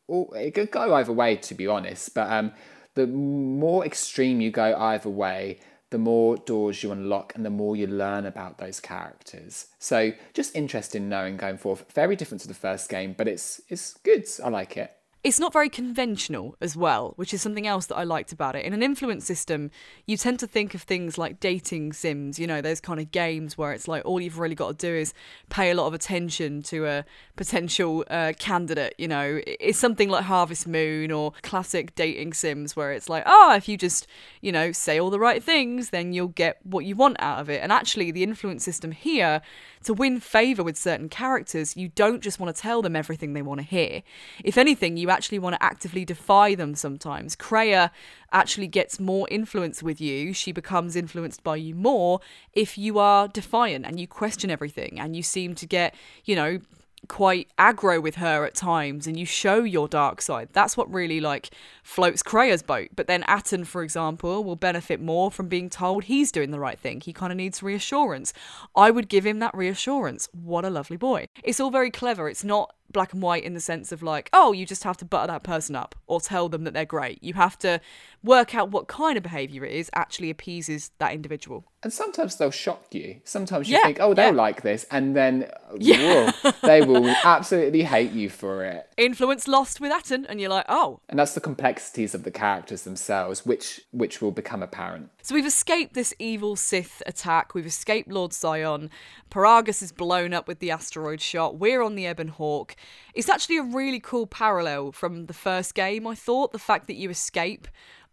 or it could go either way, to be honest. But um, the more extreme you go either way, the more doors you unlock and the more you learn about those characters. So just interesting knowing going forth. Very different to the first game, but it's it's good. I like it. It's not very conventional as well, which is something else that I liked about it. In an influence system, you tend to think of things like dating sims, you know, those kind of games where it's like all you've really got to do is pay a lot of attention to a potential uh, candidate, you know. It's something like Harvest Moon or classic dating sims where it's like, oh, if you just, you know, say all the right things, then you'll get what you want out of it. And actually, the influence system here, to win favour with certain characters, you don't just want to tell them everything they want to hear. If anything, you actually want to actively defy them sometimes. Kreia actually gets more influence with you. She becomes influenced by you more if you are defiant and you question everything and you seem to get, you know, quite aggro with her at times and you show your dark side. That's what really like floats Kreia's boat. But then Atton, for example, will benefit more from being told he's doing the right thing. He kind of needs reassurance. I would give him that reassurance. What a lovely boy. It's all very clever. It's not black and white in the sense of like, oh, you just have to butter that person up or tell them that they're great. You have to work out what kind of behavior it is actually appeases that individual. And sometimes they'll shock you. Sometimes you Yeah, think, oh, they'll yeah. like this. And then, <laughs> Yeah. whoa, they will absolutely hate you for it. Influence lost with Atton, and you're like, oh. And that's the complexities of the characters themselves, which which will become apparent. So we've escaped this evil Sith attack. We've escaped Lord Sion. Peragus is blown up with the asteroid shot. We're on the Ebon Hawk. It's actually a really cool parallel from the first game, I thought. The fact that you escape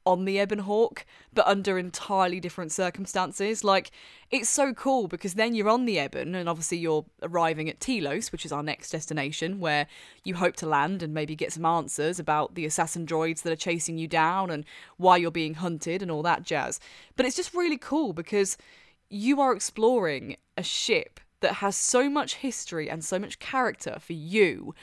on the Ebon Hawk, but under entirely different circumstances. Like, it's so cool because then you're on the Ebon, and obviously you're arriving at Telos, which is our next destination, where you hope to land and maybe get some answers about the assassin droids that are chasing you down and why you're being hunted and all that jazz. But it's just really cool because you are exploring a ship that has so much history and so much character for you,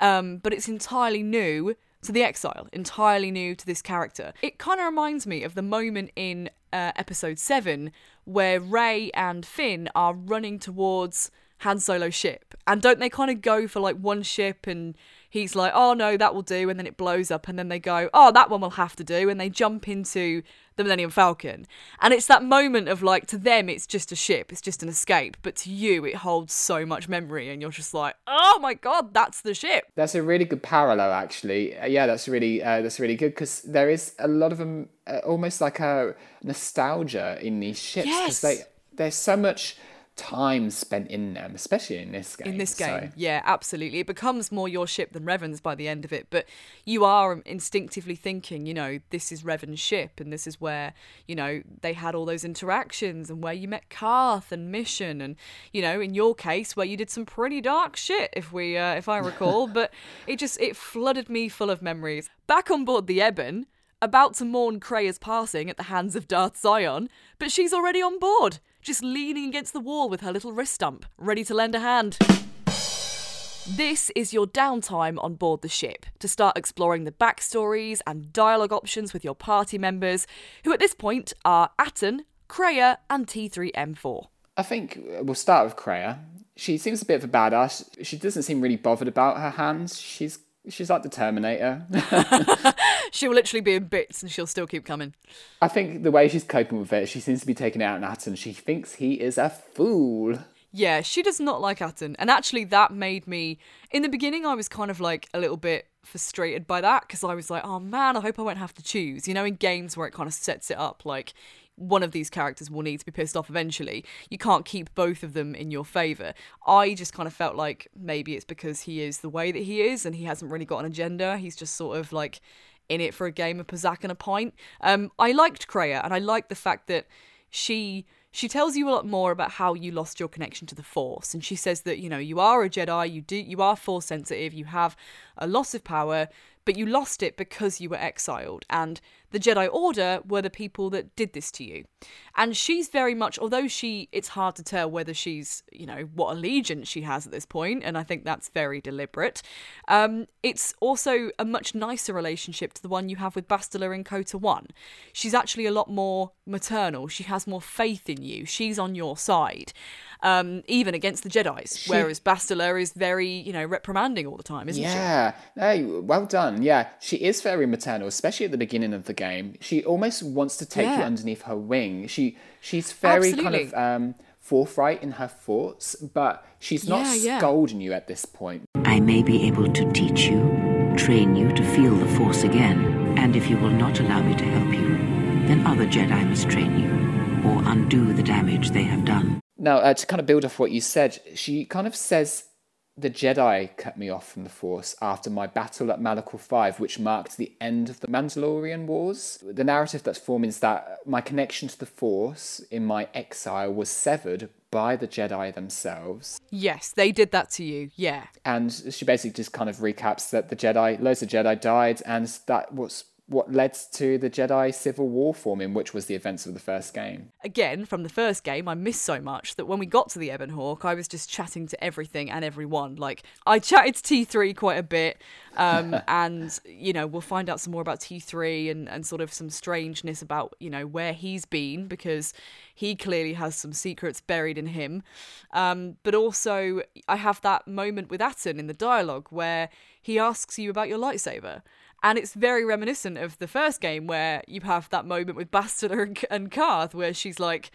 um, but it's entirely new to the exile, entirely new to this character. It kind of reminds me of the moment in uh, episode 7 where Rey and Finn are running towards Han Solo's ship. And don't they kind of go for like one ship and he's like, oh no, that will do. And then it blows up. And then they go, oh, that one will have to do. And they jump into the Millennium Falcon. And it's that moment of like, to them, it's just a ship, it's just an escape. But to you, it holds so much memory. And you're just like, oh my God, that's the ship. That's a really good parallel, actually. Uh, yeah, that's really uh, that's really good because there is a lot of them, uh, almost like a nostalgia in these ships Yes. they there's so much time spent in them, especially in this game. in this game. so- Yeah, absolutely. It becomes more your ship than Revan's by the end of it, but you are instinctively thinking, you know, this is Revan's ship and this is where, you know, they had all those interactions and where you met Carth and Mission and, you know, in your case where you did some pretty dark shit if we uh, if I recall, <laughs> but it just it flooded me full of memories. Back on board the Ebon, about to mourn Kreia's passing at the hands of Darth Sion, but she's already on board, just leaning against the wall with her little wrist stump, ready to lend a hand. This is your downtime on board the ship to start exploring the backstories and dialogue options with your party members, who at this point are Atton, Kreia, and T3M4. I think we'll start with Kreia. She seems a bit of a badass. She doesn't seem really bothered about her hands. She's she's like the Terminator. <laughs> <laughs> She'll literally be in bits and she'll still keep coming. I think the way she's coping with it, she seems to be taking it out on Atton. She thinks he is a fool. Yeah, she does not like Atton. And actually, that made me. In the beginning, I was kind of like a little bit frustrated by that because I was like, oh man, I hope I won't have to choose. You know, in games where it kind of sets it up like one of these characters will need to be pissed off eventually. You can't keep both of them in your favour. I just kind of felt like maybe it's because he is the way that he is and he hasn't really got an agenda. He's just sort of like in it for a game of Pazaak and a pint. Um, I liked Kreia and I liked the fact that she she tells you a lot more about how you lost your connection to the force and she says that you know you are a jedi you do you are force sensitive you have a loss of power but you lost it because you were exiled and the jedi order were the people that did this to you. And she's very much although she it's hard to tell whether she's you know what allegiance she has at this point and i think that's very deliberate um, it's also a much nicer relationship to the one you have with bastila in kotor 1 she's actually a lot more maternal. She has more faith in you. She's on your side um, even against the jedis whereas bastila is very you know reprimanding all the time isn't she? Yeah, no, well done. Yeah, she is very maternal, especially at the beginning of the game. She almost wants to take you underneath her wing. She she's very kind of um, forthright in her thoughts, but she's not Yeah, yeah. scolding you at this point. I may be able to teach you, train you to feel the Force again, and if you will not allow me to help you, then other Jedi must train you, or undo the damage they have done. Now, uh, to kind of build off what you said, she kind of says the Jedi cut me off from the Force after my battle at Malachor 5, which marked the end of the Mandalorian Wars. The narrative that's forming is that my connection to the Force in my exile was severed by the Jedi themselves. yes they did that to you yeah And she basically just kind of recaps that the Jedi, loads of Jedi died, and that was what led to the Jedi Civil War forming, which was the events of the first game. Again, from the first game, I missed so much that when we got to the Ebon Hawk, I was just chatting to everything and everyone. Like, I chatted to T3 quite a bit, um, <laughs> and, you know, we'll find out some more about T3 and, and sort of some strangeness about, you know, where he's been because he clearly has some secrets buried in him. Um, but also, I have that moment with Atton in the dialogue where he asks you about your lightsaber. And it's very reminiscent of the first game where you have that moment with Bastila and, and Carth where she's like,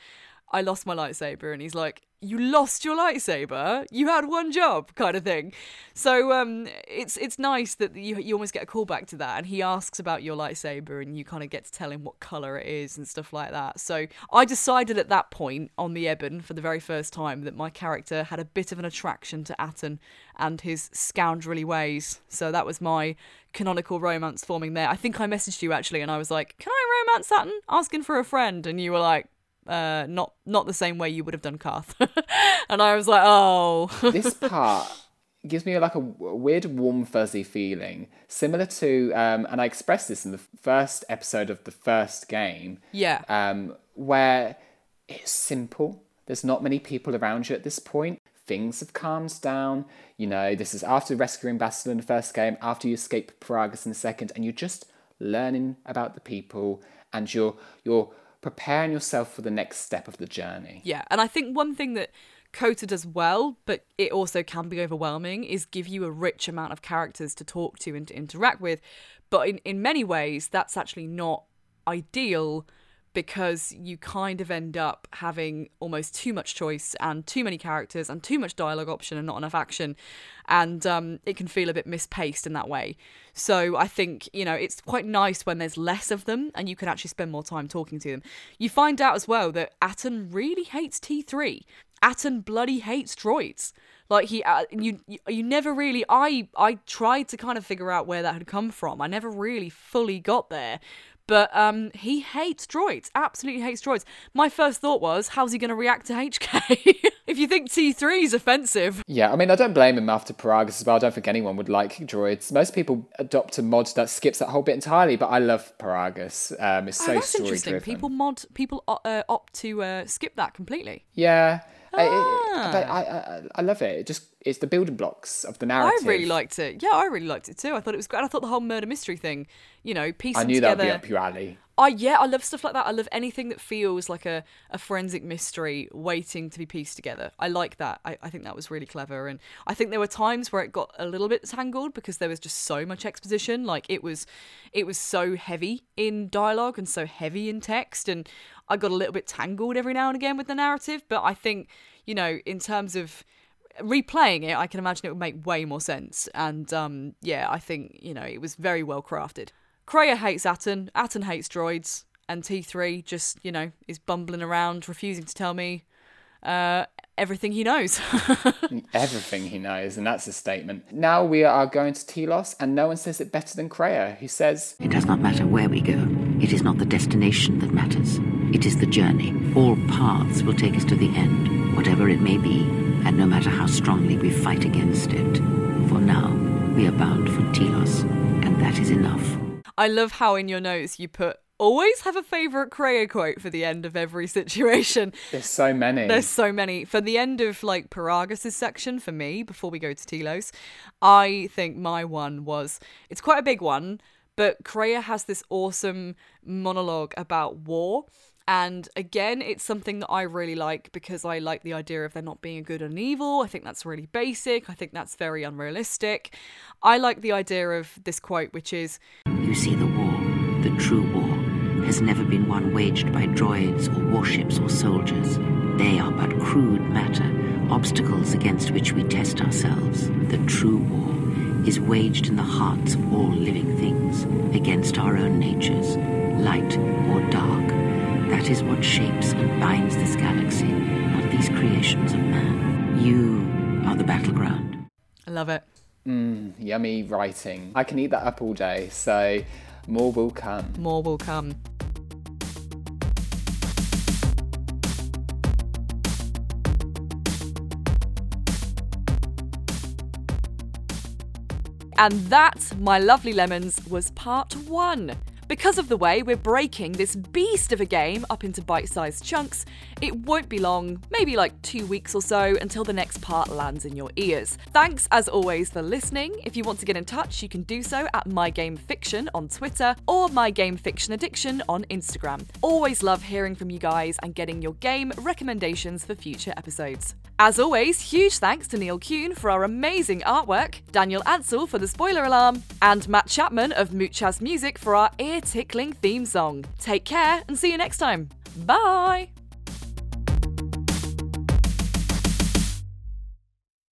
I lost my lightsaber. And he's like, You lost your lightsaber? You had one job, kind of thing. So um, it's it's nice that you, you almost get a callback to that. And he asks about your lightsaber and you kind of get to tell him what color it is and stuff like that. So I decided at that point on the Ebon for the very first time that my character had a bit of an attraction to Atton and his scoundrelly ways. So that was my canonical romance forming there. I think I messaged you actually and I was like, Can I romance Atton? Asking for a friend. And you were like, uh, not not the same way you would have done Carth. <laughs> and I was like, oh. <laughs> this part gives me like a weird warm fuzzy feeling, similar to, um, and I expressed this in the first episode of the first game. Yeah. Um, where it's simple. There's not many people around you at this point. Things have calmed down. You know, this is after rescuing Bastila in the first game, after you escape Peragus in the second, and you're just learning about the people, and you're you're preparing yourself for the next step of the journey. Yeah, and I think one thing that KOTOR does well, but it also can be overwhelming, is give you a rich amount of characters to talk to and to interact with. But in, in many ways, that's actually not ideal because you kind of end up having almost too much choice and too many characters and too much dialogue option and not enough action. And um, it can feel a bit mispaced in that way. So I think, you know, it's quite nice when there's less of them and you can actually spend more time talking to them. You find out as well that Atton really hates T3. Atton bloody hates droids. Like he, uh, you, you never really. I, I tried to kind of figure out where that had come from. I never really fully got there, but um, he hates droids, absolutely hates droids. My first thought was, how's he going to react to HK? <laughs> if you think T3 is offensive. Yeah, I mean, I don't blame him after Peragus as well. I don't think anyone would like droids. Most people adopt a mod that skips that whole bit entirely, but I love Peragus. Um, it's oh, so that's story interesting. driven. People mod, people uh, opt to uh, skip that completely. Yeah. I, Ah. I, I, I love it. It just it's the building blocks of the narrative. I really liked it. Yeah, I really liked it too. I thought it was great. I thought the whole murder mystery thing, you know, piecing I knew that'd be up your alley. I yeah, I love stuff like that. I love anything that feels like a, a forensic mystery waiting to be pieced together. I like that. I, I think that was really clever. And I think there were times where it got a little bit tangled because there was just so much exposition. Like it was it was so heavy in dialogue and so heavy in text and I got a little bit tangled every now and again with the narrative. But I think, you know, in terms of replaying it, I can imagine it would make way more sense. And um, yeah, I think, you know, it was very well crafted. Kreia hates Atton, Atton hates droids, and T3 just, you know, is bumbling around, refusing to tell me uh, everything he knows. <laughs> Everything he knows, and that's a statement. Now we are going to Telos, and no one says it better than Kreia, who says, It does not matter where we go. It is not the destination that matters. It is the journey. All paths will take us to the end, whatever it may be, and no matter how strongly we fight against it. For now, we are bound for Telos, and that is enough. I love how in your notes you put always have a favourite Kreia quote for the end of every situation. <laughs> There's so many. There's so many. For the end of like Peragus' section, for me, before we go to Telos, I think my one was it's quite a big one, but Kreia has this awesome monologue about war. And again, it's something that I really like because I like the idea of there not being a good and an evil. I think that's really basic. I think that's very unrealistic. I like the idea of this quote, which is You see, the war, the true war, has never been one waged by droids or warships or soldiers. They are but crude matter, obstacles against which we test ourselves. The true war is waged in the hearts of all living things, against our own natures, light or dark. That is what shapes and binds this galaxy, not these creations of man. You are the battleground. I love it. Mmm, yummy writing. I can eat that up all day, so more will come. More will come. And that, my lovely lemons, was part one. Because of the way we're breaking this beast of a game up into bite sized chunks, it won't be long, maybe like two weeks or so, until the next part lands in your ears. Thanks as always for listening. If you want to get in touch, you can do so at MyGameFiction on Twitter or MyGameFictionAddiction on Instagram. Always love hearing from you guys and getting your game recommendations for future episodes. As always, huge thanks to Neil Kuhn for our amazing artwork, Daniel Ansell for the spoiler alarm, and Matt Chapman of Moochaz Music for our ear tickling theme song. Take care and see you next time. Bye!